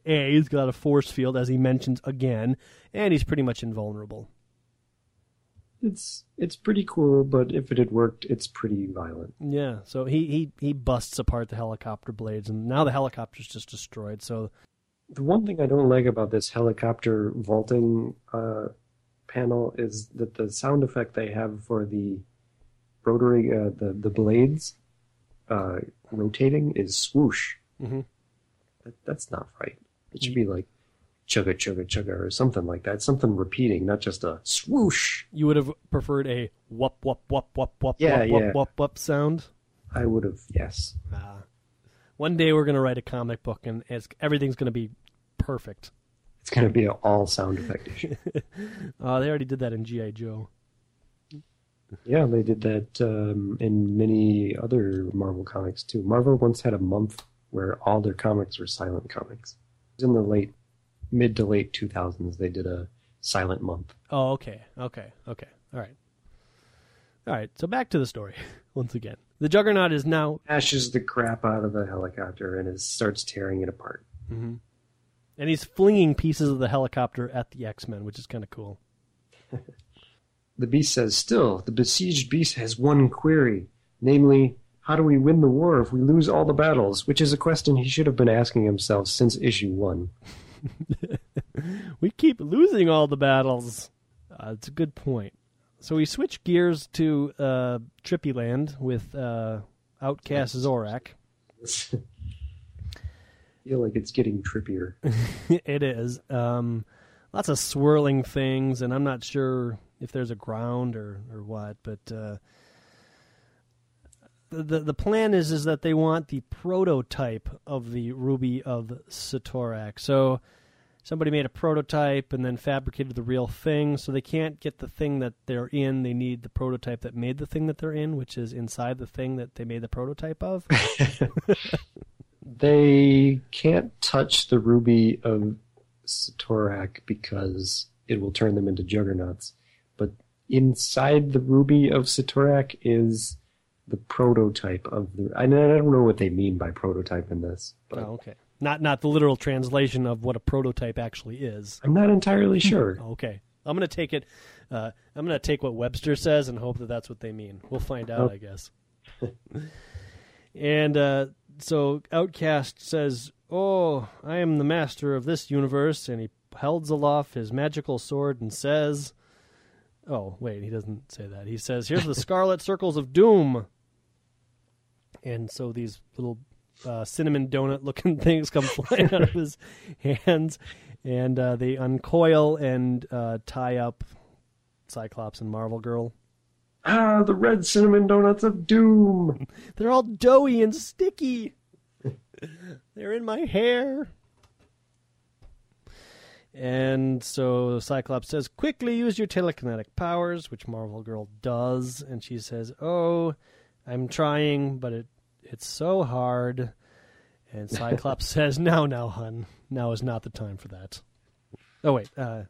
a, he's got a force field as he mentions again, and he's pretty much invulnerable. it's it's pretty cool, but if it had worked, it's pretty violent. Yeah, so he he he busts apart the helicopter blades, and now the helicopter's just destroyed. So The one thing I don't like about this helicopter vaulting uh, panel is that the sound effect they have for the rotary, uh, the the blades uh, rotating is swoosh. Mhm. That, that's not right. It should be like chugga chugga chugga or something like that. Something repeating, not just a swoosh. you would have preferred a whoop whoop whoop whoop whoop Yeah, whoop yeah. whoop whoop whoop sound. I would have yes. Uh, one day we're gonna write a comic book, and it's, everything's gonna be perfect. It's gonna be an all sound effect issue. Uh, they already did that in GI Joe. Yeah, they did that um, in many other Marvel comics too. Marvel once had a month where all their comics were silent comics. It was in the late, mid to late 2000s. They did a silent month. Oh, okay, okay, okay. All right, all right. So back to the story once again. The Juggernaut is now, Ashes the crap out of the helicopter and it starts tearing it apart. Mm-hmm. and he's flinging pieces of the helicopter at the X Men, which is kind of cool. The beast says, "Still, the besieged beast has one query, namely." How do we win the war if we lose all the battles? Which is a question he should have been asking himself since issue one. We keep losing all the battles. Uh, it's a good point. So we switch gears to uh, Trippy Land with uh, Outcast Zorak. feel like it's getting trippier. it is. Um, lots of swirling things, and I'm not sure if there's a ground or, or what, but uh, the, the the plan is is that they want the prototype of the ruby of Cyttorak. So somebody made a prototype and then fabricated the real thing, so they can't get the thing that they're in. They need the prototype that made the thing that they're in, which is inside the thing that they made the prototype of. They can't touch the ruby of Cyttorak because it will turn them into juggernauts. But inside the ruby of Cyttorak is the prototype of the. I don't I don't know what they mean by prototype in this, but Oh, okay. Not not the literal translation of what a prototype actually is. I'm not entirely sure. Okay. I'm going to take it. Uh, I'm going to take what Webster says and hope that that's what they mean. We'll find out, Oh. I guess. and uh, so Outcast says, "Oh, I am the master of this universe," and he holds aloft his magical sword and says, "Oh, wait, he doesn't say that. He says, "Here's the scarlet circles of doom." And so these little uh, cinnamon donut looking things come flying out of his hands, and uh, they uncoil and uh, tie up Cyclops and Marvel Girl. Ah, the red cinnamon donuts of doom. They're all doughy and sticky. They're in my hair. And so Cyclops says, quickly use your telekinetic powers, which Marvel Girl does. And she says, oh, I'm trying, but it it's so hard. And Cyclops says, now, now, hun. Now is not the time for that. Oh, wait. Uh,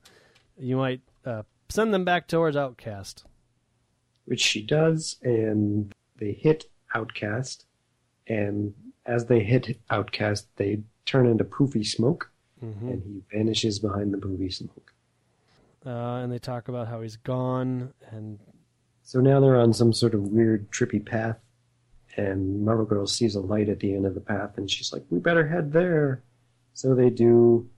you might uh, send them back towards Outcast. which she does, and they hit Outcast, and as they hit Outcast, they turn into poofy smoke, Mm-hmm. and he vanishes behind the movie smoke. uh, and they talk about how he's gone, and So now they're on some sort of weird, trippy path, and Marvel Girl sees a light at the end of the path, and she's like, "We better head there." So they do,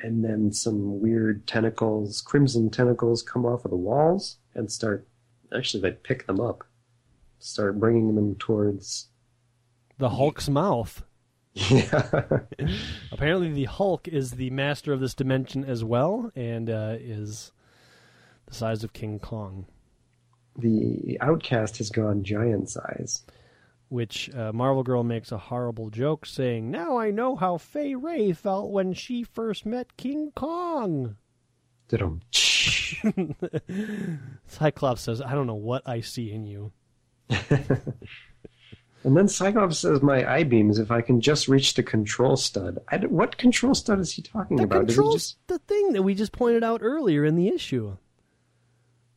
and then some weird tentacles, crimson tentacles, come off of the walls and start. Actually, they pick them up, start bringing them towards. the Hulk's mouth. Yeah. Apparently, the Hulk is the master of this dimension as well, and uh, is the size of King Kong. the outcast has gone giant size. Which uh, Marvel Girl makes a horrible joke, saying, "Now I know how Fay Wray felt when she first met King Kong." Cyclops says, "I don't know what I see in you." And then Cyclops says, "My eye beams. If I can just reach the control stud. I what control stud is he talking That about? Controls just the thing that we just pointed out earlier in the issue.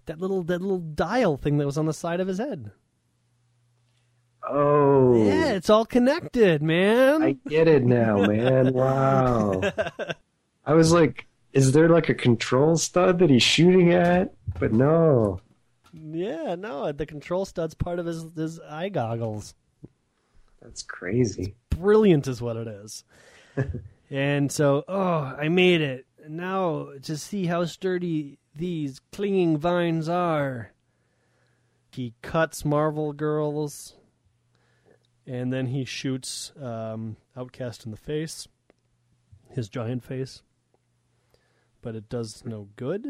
That little that little dial thing that was on the side of his head. oh Yeah, it's all connected, man. I get it now, man. Wow. I was like, is there like a control stud that he's shooting at? But no. Yeah, no, the control stud's part of his his eye goggles. That's crazy. Brilliant is what it is. and so, oh, I made it. And now to see how sturdy these clinging vines are. He cuts Marvel Girls, and then he shoots um, Outcast in the face, his giant face. But it does no good.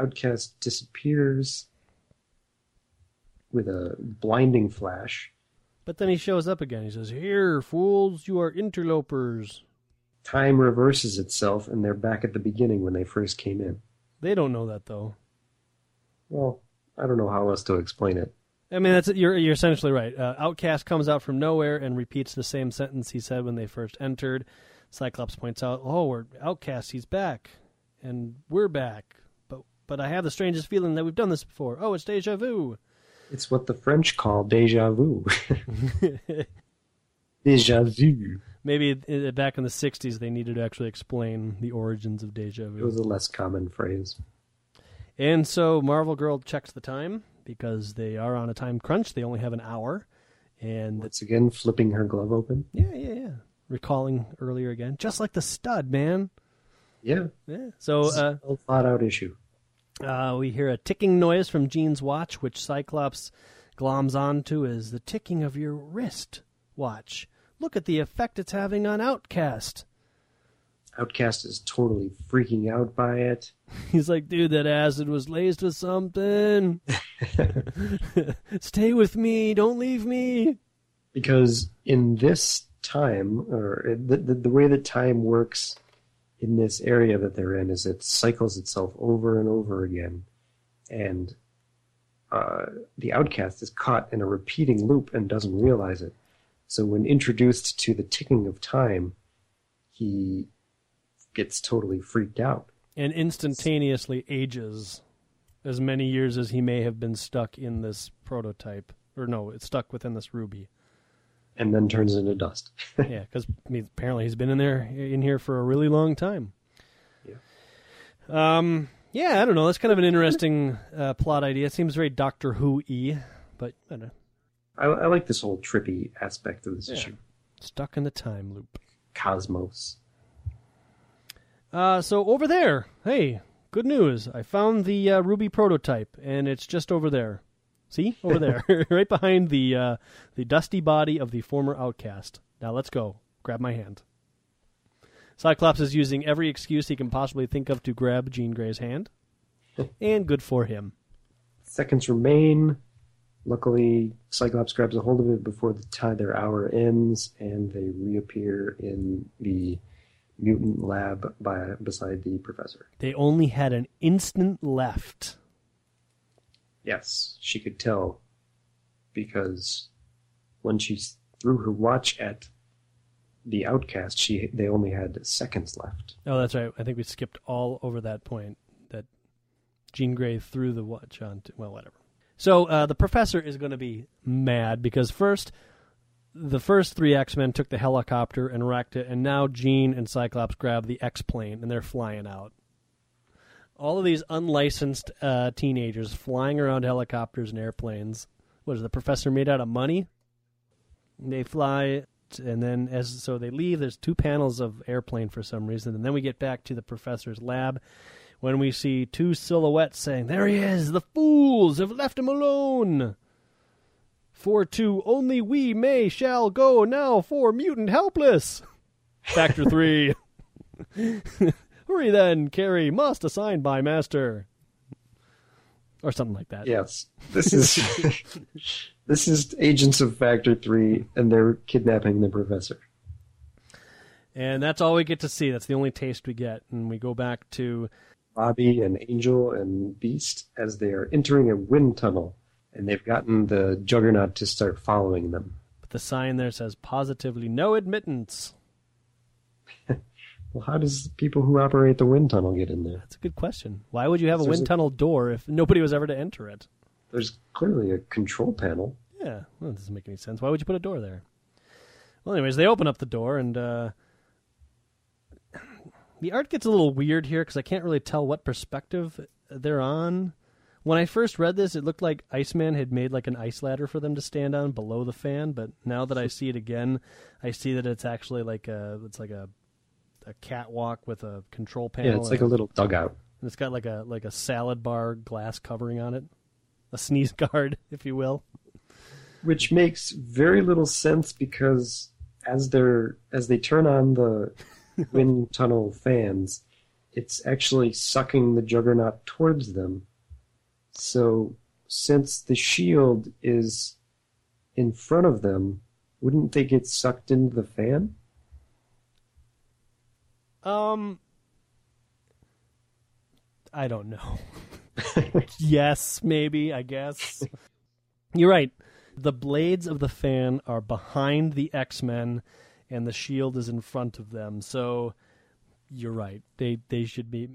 Outcast disappears with a blinding flash. But then he shows up again. He says, Here, fools, you are interlopers. Time reverses itself, and they're back at the beginning when they first came in. They don't know that, though. Well, I don't know how else to explain it. I mean, that's you're you're essentially right. Uh, Outcast comes out from nowhere and repeats the same sentence he said when they first entered. Cyclops points out, "Oh, we're Outcast. He's back, and we're back." But but I have the strangest feeling that we've done this before. Oh, it's deja vu. It's what the French call deja vu. deja vu. Maybe back in the '60s they needed to actually explain the origins of deja vu. It was a less common phrase. And so Marvel Girl checks the time because they are on a time crunch. They only have an hour, and Once again, flipping her glove open. yeah, yeah, yeah. Recalling earlier again, just like the stud, man. Yeah. Yeah. So uh, a thought out issue. Uh, we hear a ticking noise from Jean's watch, which Cyclops gloms onto as the ticking of your wrist watch. Look at the effect it's having on Outcast. Outcast is totally freaking out by it. He's like, dude, that acid was laced with something. Stay with me. Don't leave me. Because in this time, or the, the, the way that time works in this area that they're in, is it cycles itself over and over again. And uh, the outcast is caught in a repeating loop and doesn't realize it. So when introduced to the ticking of time, he gets totally freaked out. And instantaneously ages as many years as he may have been stuck in this prototype. or no, it's stuck within this ruby. And then turns into dust. yeah, because apparently he's been in there in here for a really long time. Yeah. Um. Yeah, I don't know. That's kind of an interesting uh, plot idea. It seems very Doctor Who y, but I don't know. I, I like this whole trippy aspect of this Yeah. issue. Stuck in the time loop. Cosmos. Uh, so over there, hey, good news! I found the uh, Ruby prototype, and it's just over there. See, over there, right behind the uh, the dusty body of the former outcast. Now let's go. Grab my hand. Cyclops is using every excuse he can possibly think of to grab Jean Grey's hand, and good for him. Seconds remain. Luckily, Cyclops grabs a hold of it before the time their hour ends, and they reappear in the mutant lab by beside the professor. They only had an instant left. Yes, she could tell because when she threw her watch at the outcast, she they only had seconds left. Oh, that's right. I think we skipped all over that point that Jean Grey threw the watch on. To, well, whatever. So uh, the professor is going to be mad because first, the first three X Men took the helicopter and wrecked it, and now Jean and Cyclops grab the X plane and they're flying out. All of these unlicensed uh, teenagers flying around helicopters and airplanes. What is the professor made out of money? They fly and then as so they leave there's two panels of airplane for some reason and then we get back to the professor's lab when we see two silhouettes saying there he is the fools have left him alone for two only we may shall go now for mutant helpless factor 3 hurry then carry must assigned by master or something like that Yes, this is this is Agents of Factor Three, and they're kidnapping the professor. and that's all we get to see that's the only taste we get and we go back to Bobby and Angel and Beast as they are entering a wind tunnel, and they've gotten the Juggernaut to start following them. But the sign there says positively no admittance. Well, how does people who operate the wind tunnel get in there? That's a good question. Why would you have a wind a- tunnel door if nobody was ever to enter it? There's clearly a control panel. Yeah, well, that doesn't make any sense. Why would you put a door there? Well, anyways, they open up the door, and uh, the art gets a little weird here because I can't really tell what perspective they're on. When I first read this, it looked like Iceman had made like an ice ladder for them to stand on below the fan. But now that I see it again, I see that it's actually like a it's like a a catwalk with a control panel. Yeah, it's like a and- little dugout. and it's got like a like a salad bar glass covering on it, a sneeze guard, if you will. which makes very little sense because as they're as they turn on the wind tunnel fans, it's actually sucking the juggernaut towards them. So since the shield is in front of them, wouldn't they get sucked into the fan? Um, I don't know. yes, maybe. I guess you're right. The blades of the fan are behind the X Men, and the shield is in front of them. So you're right. They they should be.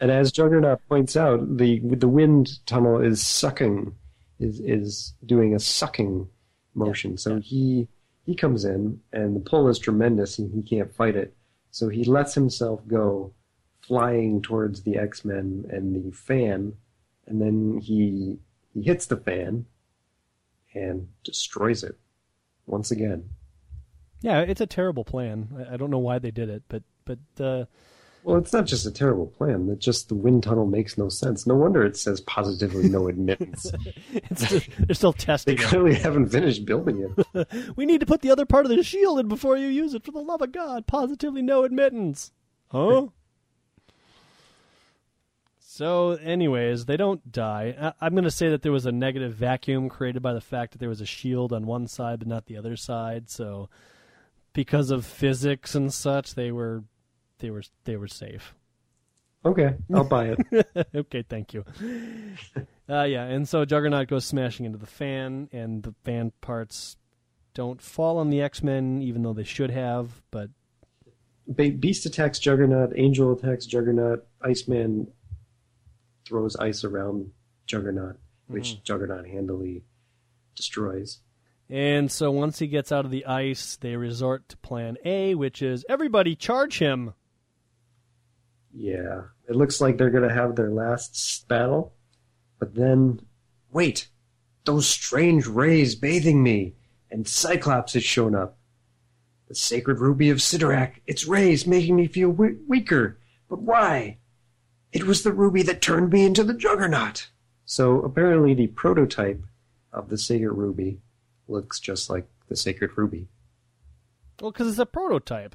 And as Juggernaut points out, the the wind tunnel is sucking, is is doing a sucking motion. so yeah. he he comes in, and the pull is tremendous, and he can't fight it. So he lets himself go, flying towards the X Men and the fan, and then he he hits the fan, and destroys it once again. Yeah, it's a terrible plan. I, don't know why they did it, but but uh, Well, it's not just a terrible plan; that just the wind tunnel makes no sense. No wonder it says positively no admittance. it's just, they're still They testing it. clearly haven't finished building it. We need to put the other part of the shield in before you use it. For the love of God, positively no admittance. Huh? so, anyways, they don't die. I- I'm going to say that there was a negative vacuum created by the fact that there was a shield on one side but not the other side. So, because of physics and such, they were they were they were safe. Okay, I'll buy it. okay, thank you. Uh, yeah, and so Juggernaut goes smashing into the fan, and the fan parts don't fall on the X Men, even though they should have. But Be- Beast attacks Juggernaut. Angel attacks Juggernaut. Iceman throws ice around Juggernaut, which Juggernaut handily destroys. And so once he gets out of the ice, they resort to plan A, which is everybody charge him. Yeah, it looks like they're going to have their last battle, but then, wait, those strange rays bathing me, and Cyclops has shown up. The sacred ruby of Cyttorak, its rays making me feel we- weaker. But why? It was the ruby that turned me into the Juggernaut. So apparently, the prototype of the sacred ruby looks just like the sacred ruby. Well, because it's a prototype.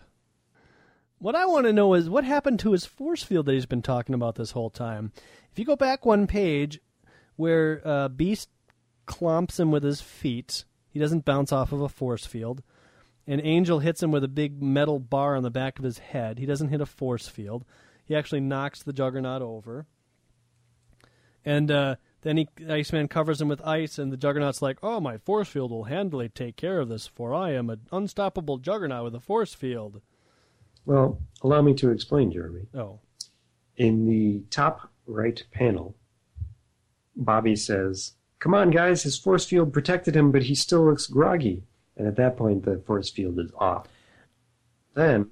What I want to know is what happened to his force field that he's been talking about this whole time. If you go back one page where uh, Beast clomps him with his feet, he doesn't bounce off of a force field. And Angel hits him with a big metal bar on the back of his head. He doesn't hit a force field. He actually knocks the Juggernaut over. And uh, then he Iceman covers him with ice, and the Juggernaut's like, "Oh, my force field will handily take care of this, for I am an unstoppable Juggernaut with a force field." Well, allow me to explain, Jeremy. Oh, In the top right panel, Bobby says, Come on, guys, his force field protected him, but he still looks groggy. And at that point, the force field is off. Then,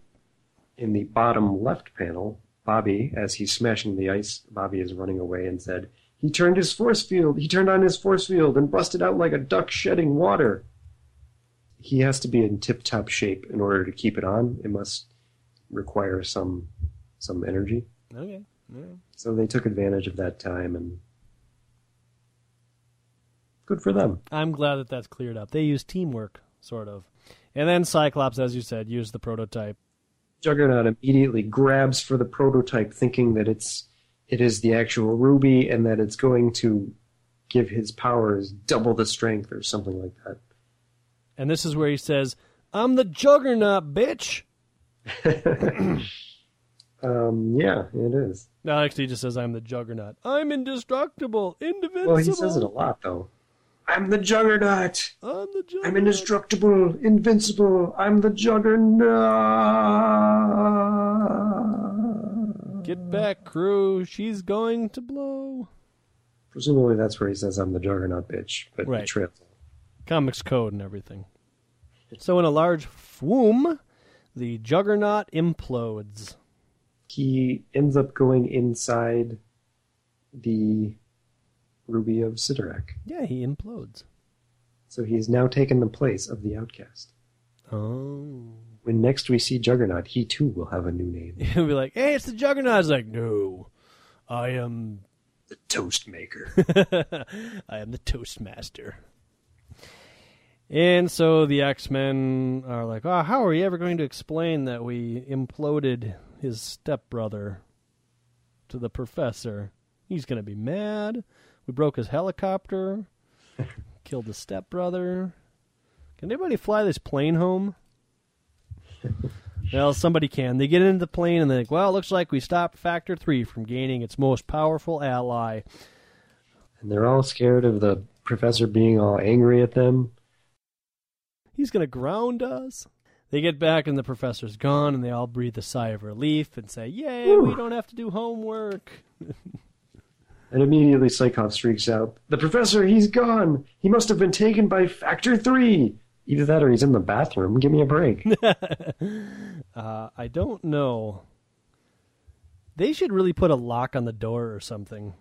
in the bottom left panel, Bobby, as he's smashing the ice, Bobby is running away and said, He turned his force field, he turned on his force field and busted out like a duck shedding water. He has to be in tip top shape in order to keep it on. It must require some some energy. okay. Yeah. So they took advantage of that time and good for them. I'm glad that that's cleared up. They use teamwork, sort of. And then Cyclops, as you said, used the prototype. Juggernaut immediately grabs for the prototype thinking that it's it is the actual ruby and that it's going to give his powers double the strength or something like that. And this is where he says, I'm the Juggernaut, bitch! Um yeah, it is. No, actually, he just says, I'm the Juggernaut. I'm indestructible, invincible. Well, he says it a lot though. I'm the Juggernaut. I'm the Juggernaut. I'm indestructible, invincible. I'm the Juggernaut. Get back, crew. She's going to blow. Presumably that's where he says I'm the Juggernaut bitch, but Right. he. Comics code and everything. So, in a large womb, the Juggernaut implodes. He ends up going inside the Ruby of Cyttorak. Yeah, he implodes. So he he's now taken the place of the outcast. Oh. When next we see Juggernaut, he too will have a new name. He'll be like, hey, it's the Juggernaut. He's like, no, I am The Toast Maker. I am the Toastmaster. And so the X Men are like, oh, how are you ever going to explain that we imploded his stepbrother to the professor? He's going to be mad. We broke his helicopter, killed his stepbrother. Can anybody fly this plane home? well, somebody can. They get into the plane and they're like, well, it looks like we stopped Factor 3 from gaining its most powerful ally. and they're all scared of the professor being all angry at them. He's going to ground us. They get back and the professor's gone, and they all breathe a sigh of relief and say, Yay, we don't have to do homework. And immediately Cyclops freaks out. The professor, he's gone! He must have been taken by Factor 3! Either that or he's in the bathroom. Give me a break. Uh, I don't know. They should really put a lock on the door or something.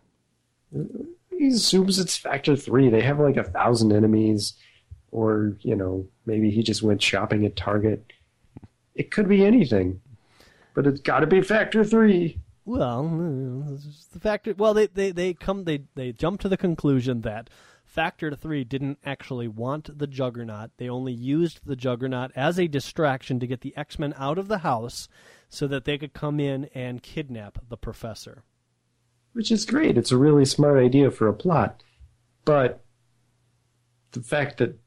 he assumes it's Factor 3. They have like a thousand enemies. Or, you know, maybe he just went shopping at Target. It could be anything. But it's gotta be Factor 3. Well, uh, the factor. Well, they, they, they come they they jump to the conclusion that Factor Three didn't actually want the Juggernaut. They only used the Juggernaut as a distraction to get the X Men out of the house, so that they could come in and kidnap the Professor. Which is great. It's a really smart idea for a plot. But the fact that,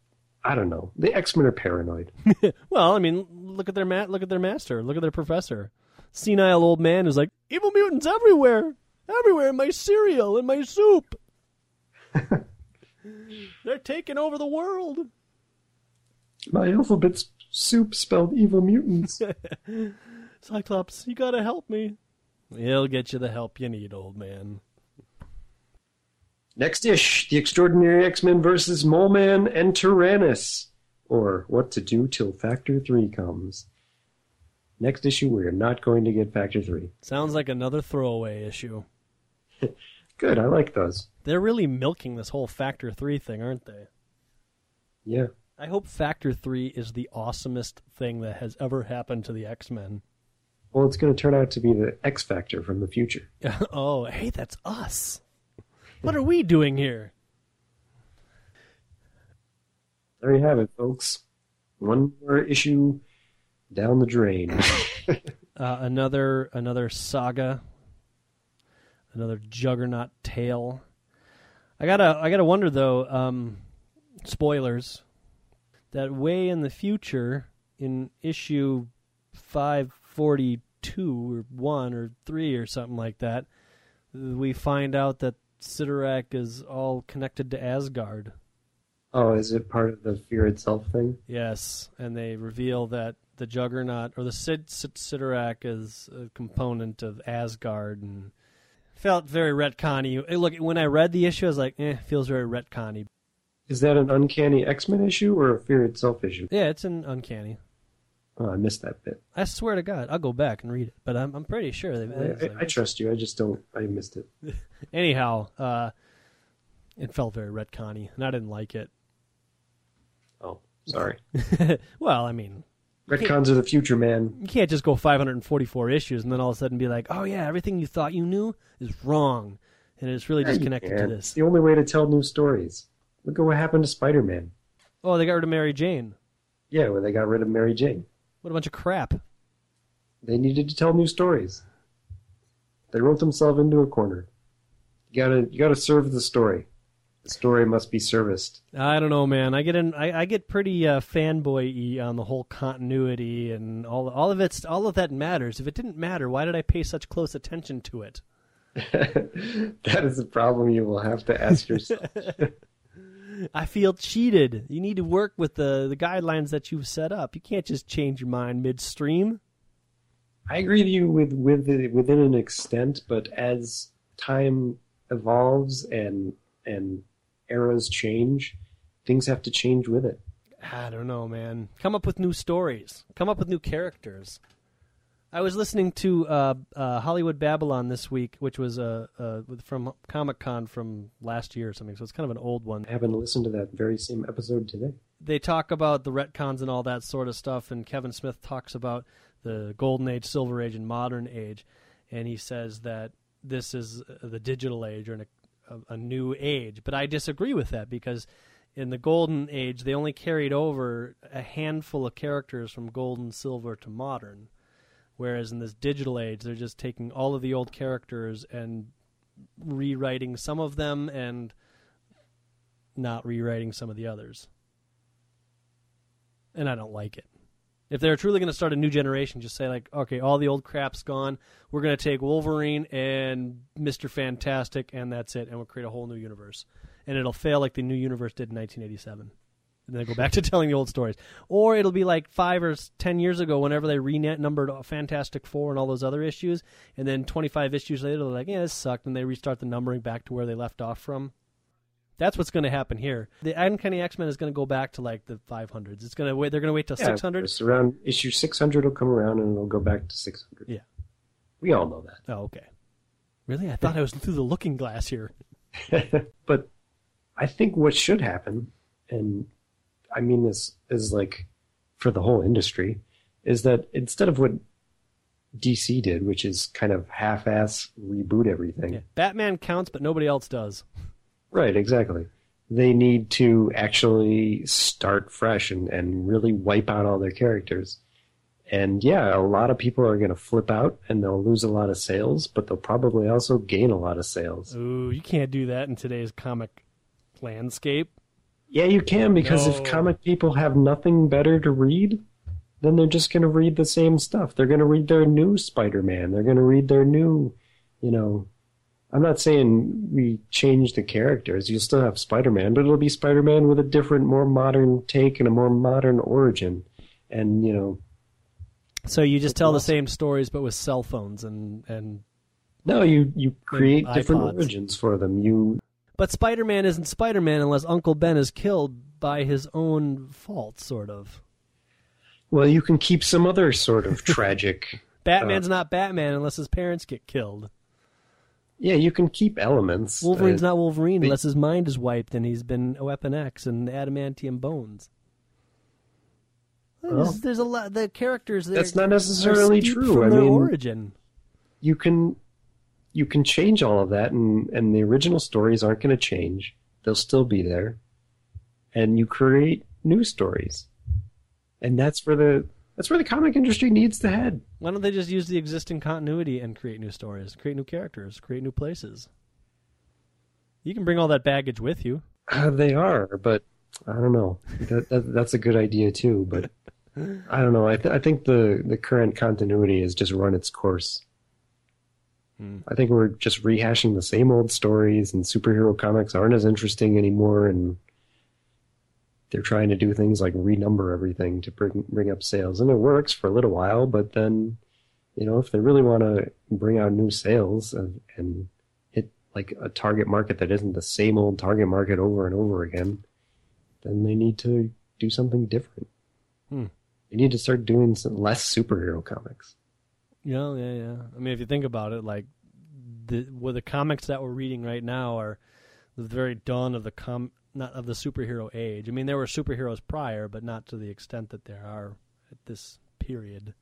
I don't know, the X Men are paranoid. Well, I mean, look at their mat. look at their master, look at their professor, senile old man who's like, evil mutants everywhere, everywhere in my cereal, in my soup. They're taking over the world. My alphabet soup spelled evil mutants. Cyclops, you gotta help me. He'll get you the help you need, old man. Next ish The Extraordinary X Men versus Mole Man and Tyrannus. Or What to Do Till Factor 3 comes. Next issue, we're not going to get Factor 3. Sounds like another throwaway issue. Good, I like those. They're really milking this whole Factor 3 thing, aren't they? Yeah. I hope Factor 3 is the awesomest thing that has ever happened to the X Men. Well, it's going to turn out to be the X Factor from the future. oh, hey, that's us. What are we doing here? There you have it, folks. One more issue down the drain. Uh, another another saga, another juggernaut tale. I gotta I gotta wonder though. Um, spoilers. That way in the future, in issue five forty two or one or three or something like that, we find out that Cyttorak is all connected to Asgard. oh, is it part of the Fear itself thing? Yes, and they reveal that the Juggernaut or the Sid, Sid Cyttorak is a component of Asgard, and felt very retconny. Look, when I read the issue, I was like, "eh, feels very retconny." Is that an Uncanny X Men issue or a Fear itself issue? Yeah, it's an uncanny. Oh, I missed that bit. I swear to God, I'll go back and read it, but I'm I'm pretty sure. They, I, I, I trust you. I just don't. I missed it. Anyhow, uh, it felt very retconny, and I didn't like it. Oh, sorry. well, I mean, Retcons are the future, man. you can't just go 544 issues and then all of a sudden be like, "Oh yeah, everything you thought you knew is wrong," and it's really Yeah, just connected to this. It's the only way to tell new stories. Look at what happened to Spider Man. Oh, they got rid of Mary Jane. Yeah, when they got rid of Mary Jane. What a bunch of crap. They needed to tell new stories. They wrote themselves into a corner. You gotta you gotta serve the story. The story must be serviced. I don't know, man. I get in. I, I get pretty uh, fanboy-y on the whole continuity and all. All of it's all of that matters. If it didn't matter, why did I pay such close attention to it? that is a problem you will have to ask yourself. I feel cheated. You need to work with the the guidelines that you've set up. You can't just change your mind midstream. I agree with you with with within an extent, but as time evolves and and eras change, things have to change with it. I don't know, man. Come up with new stories. Come up with new characters. I was listening to uh, uh, Hollywood Babble-On this week, which was uh, uh, from Comic Con from last year or something. So it's kind of an old one. I haven't listened to that very same episode today. They talk about the retcons and all that sort of stuff, and Kevin Smith talks about the Golden Age, Silver Age, and Modern Age, and he says that this is uh, the digital age or an, a, a new age. But I disagree with that because in the Golden Age, they only carried over a handful of characters from Golden, Silver to Modern. Whereas in this digital age, they're just taking all of the old characters and rewriting some of them and not rewriting some of the others. And I don't like it. If they're truly going to start a new generation, just say like, okay, all the old crap's gone. We're going to take Wolverine and Mister Fantastic, and that's it, and we'll create a whole new universe. And it'll fail like the new universe did in 1987 and then go back to telling the old stories. Or it'll be like five or ten years ago, whenever they renumbered Fantastic Four and all those other issues, and then 25 issues later, they're like, yeah, this sucked, and they restart the numbering back to where they left off from. That's what's going to happen here. The Uncanny X Men is going to go back to like the 500s. It's going to wait. They're going to wait till Yeah, 600. it's around issue 600 will come around and it'll go back to 600. Yeah. We all know that. Oh, okay. Really? I thought I was through the looking glass here. but I think what should happen, and I mean this is like for the whole industry, is that instead of what DC did, which is kind of half-ass reboot everything, Yeah. Batman counts, but nobody else does. Right, exactly. They need to actually start fresh and, and really wipe out all their characters. And yeah, a lot of people are going to flip out and they'll lose a lot of sales, but they'll probably also gain a lot of sales. Ooh, you can't do that in today's comic landscape. Yeah, you can because No. if comic people have nothing better to read, then they're just going to read the same stuff. They're going to read their new Spider-Man. They're going to read their new, you know, I'm not saying we change the characters. You'll still have Spider-Man, but it'll be Spider-Man with a different, more modern take and a more modern origin. And, you know, So you just tell the same stories, but with cell phones and and. no, you, you create different iPods. origins for them. You, But Spider Man isn't Spider Man unless Uncle Ben is killed by his own fault, sort of. Well, you can keep some other sort of tragic. Batman's not Batman unless his parents get killed. Yeah, you can keep elements. Wolverine's Uh, not Wolverine unless his mind is wiped and he's been Weapon X and adamantium bones. There's, Well, there's a lot. The characters there. that's not necessarily true. From I their mean- origin. you can you can change all of that and and the original stories aren't going to change. They'll still be there. And you create new stories. And that's where the that's where the comic industry needs to head. Why don't they just use the existing continuity and create new stories, create new characters, create new places? You can bring all that baggage with you. uh, they are but i don't know. That, that that's a good idea too but i don't know. I, th- I think the the current continuity has just run its course I think we're just rehashing the same old stories, and superhero comics aren't as interesting anymore. And they're trying to do things like renumber everything to bring bring up sales, and it works for a little while. But then, you know, if they really want to bring out new sales and, and hit like a target market that isn't the same old target market over and over again, then they need to do something different. Hmm. They need to start doing some less superhero comics. Yeah, yeah, yeah. I mean, if you think about it, like the well, the comics that we're reading right now are the very dawn of the com not of the superhero age. I mean, there were superheroes prior, but not to the extent that there are at this period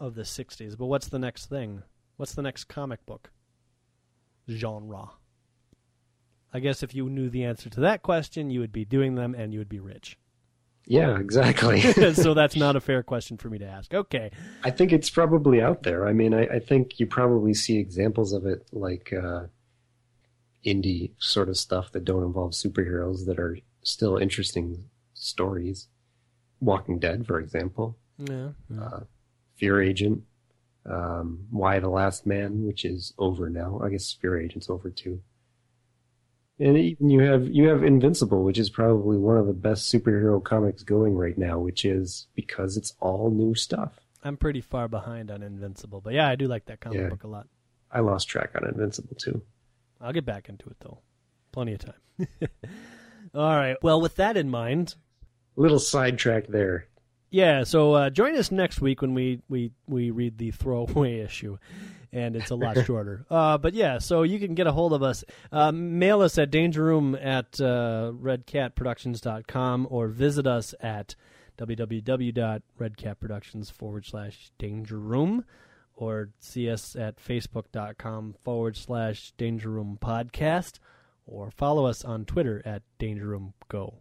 of the '60s. But what's the next thing? What's the next comic book genre? I guess if you knew the answer to that question, you would be doing them and you would be rich. Yeah, exactly. so that's not a fair question for me to ask. Okay. I think it's probably out there. I mean, I, I think you probably see examples of it like uh, indie sort of stuff that don't involve superheroes that are still interesting stories. Walking Dead, for example, Yeah. uh, Fear Agent, um, Y: The Last Man, which is over now. I guess Fear Agent's over too. And even you have you have Invincible, which is probably one of the best superhero comics going right now, which is because it's all new stuff. I'm pretty far behind on Invincible, but yeah, I do like that comic Yeah. book a lot. I lost track on Invincible too. I'll get back into it though. Plenty of time. All right. Well, with that in mind, Little sidetrack there. yeah. So uh, join us next week when we we we read the throwaway issue, and it's a lot shorter. Uh, but yeah, so you can get a hold of us. Uh, mail us at dangerroom at uh, redcatproductions.com or visit us at www.redcatproductions forward slash danger room or see us at facebook.com forward slash danger room podcast or follow us on Twitter at danger room go.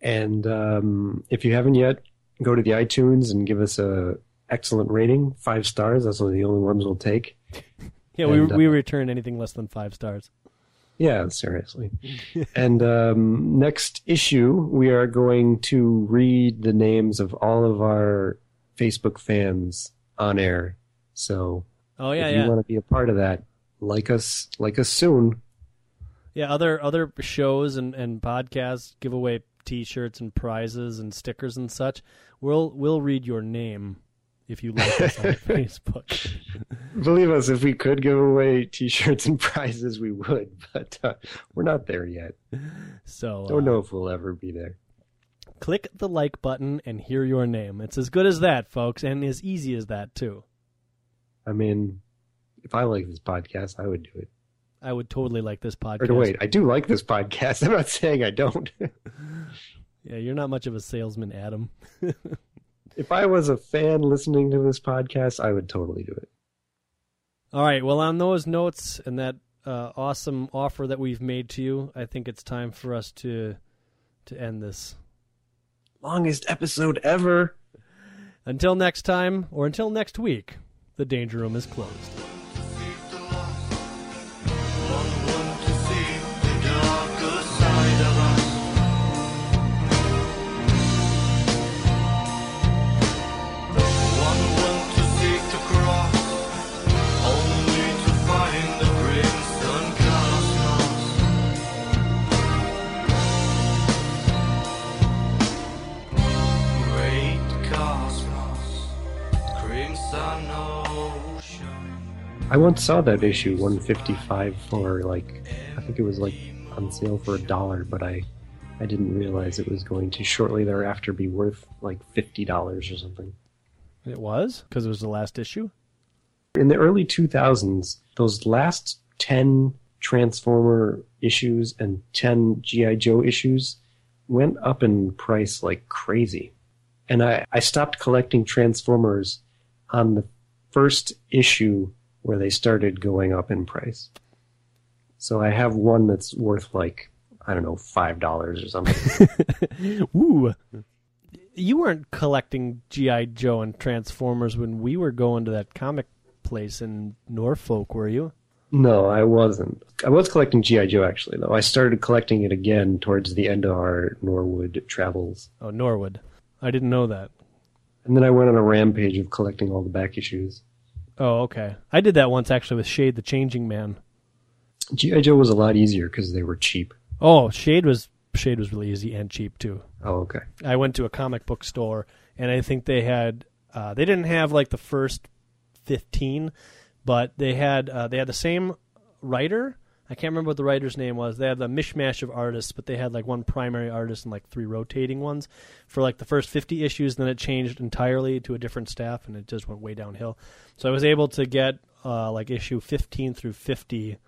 And um, if you haven't yet, go to the iTunes and give us a excellent rating, five stars. That's one of the only ones we'll take. Yeah, we, And, uh, we return anything less than five stars. Yeah, seriously. and um, next issue, we are going to read the names of all of our Facebook fans on air. So Oh yeah, if yeah. you want to be a part of that, like us, like us soon. Yeah, other other shows and, and podcasts give away T-shirts and prizes and stickers and such. We'll we'll read your name if you like us on Facebook. Believe us, if we could give away T-shirts and prizes, we would. But uh, we're not there yet. So Don't uh, know if we'll ever be there. click the like button and hear your name. It's as good as that, folks, and as easy as that too. I mean, if I like this podcast, I would do it. I would totally like this podcast. Or wait, I do like this podcast. I'm not saying I don't. Yeah, you're not much of a salesman, Adam. If I was a fan listening to this podcast, I would totally do it. All right. Well, on those notes and that uh, awesome offer that we've made to you, I think it's time for us to to end this. Longest episode ever. Until next time, or until next week, the danger room is closed. I once saw that issue 155 for like, I think it was like on sale for a dollar, but I, I didn't realize it was going to shortly thereafter be worth like fifty dollars or something. It was because it was the last issue. In the early 2000s, those last 10 Transformer issues and 10 G.I. Joe issues went up in price like crazy. And I, I stopped collecting Transformers on the first issue where they started going up in price. So I have one that's worth like, I don't know, $5 or something. Ooh. You weren't collecting GI Joe and Transformers when we were going to that comic place in Norfolk, were you? No, I wasn't. I was collecting GI Joe actually, though. I started collecting it again towards the end of our Norwood travels, Oh, Norwood. I didn't know that. and then I went on a rampage of collecting all the back issues. Oh, okay. I did that once actually with Shade the Changing Man. GI Joe was a lot easier because they were cheap. Oh, Shade was Shade was really easy and cheap too. Oh, okay. I went to a comic book store and I think they had uh, they didn't have like the first fifteen, but they had uh, they had the same writer. I can't remember what the writer's name was. They had a mishmash of artists, but they had like one primary artist and like three rotating ones for like the first fifty issues. Then it changed entirely to a different staff, and it just went way downhill. So I was able to get uh, like issue fifteen through fifty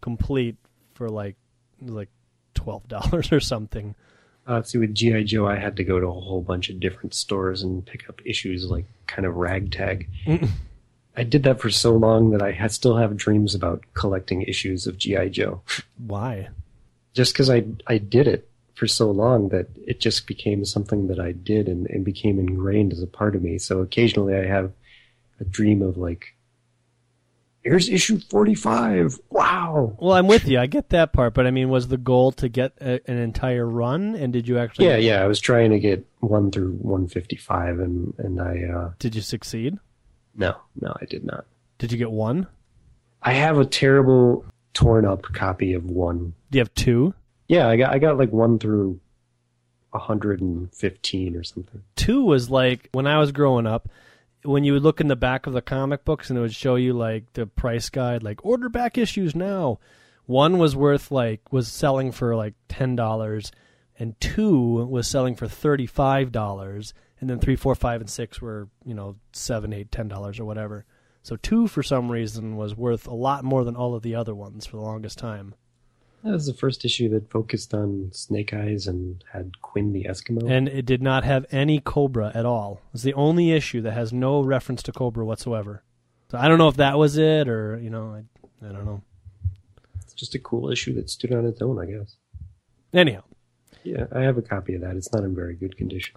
complete for like like twelve dollars or something. Uh, see, with GI Joe, I had to go to a whole bunch of different stores and pick up issues like kind of ragtag. I did that for so long that I ha- still have dreams about collecting issues of GI Joe. Why? just because I I did it for so long that it just became something that I did and, and became ingrained as a part of me. So occasionally I have a dream of like, here's issue forty five. Wow. Well, I'm with you. I get that part, but I mean, was the goal to get a, an entire run, and did you actually? Yeah, yeah. I was trying to get one through one fifty five, and and I uh, Did you succeed? No, no, I did not. Did you get one? I have a terrible torn up copy of one. Do you have two? Yeah, I got I got like one through hundred and fifteen or something. Two was like when I was growing up. When you would look in the back of the comic books and it would show you like the price guide, like order back issues now. One was worth like was selling for like ten dollars, and two was selling for thirty five dollars, and then three, four, five, and six were you know seven, eight, ten dollars or whatever. So two for some reason was worth a lot more than all of the other ones for the longest time. That was the first issue that focused on Snake Eyes and had Kwinn the Eskimo. And it did not have any Cobra at all. It's the only issue that has no reference to Cobra whatsoever. So I don't know if that was it or you know I, I don't know. it's just a cool issue that stood on its own, I guess. Anyhow, Yeah, I have a copy of that. It's not in very good condition.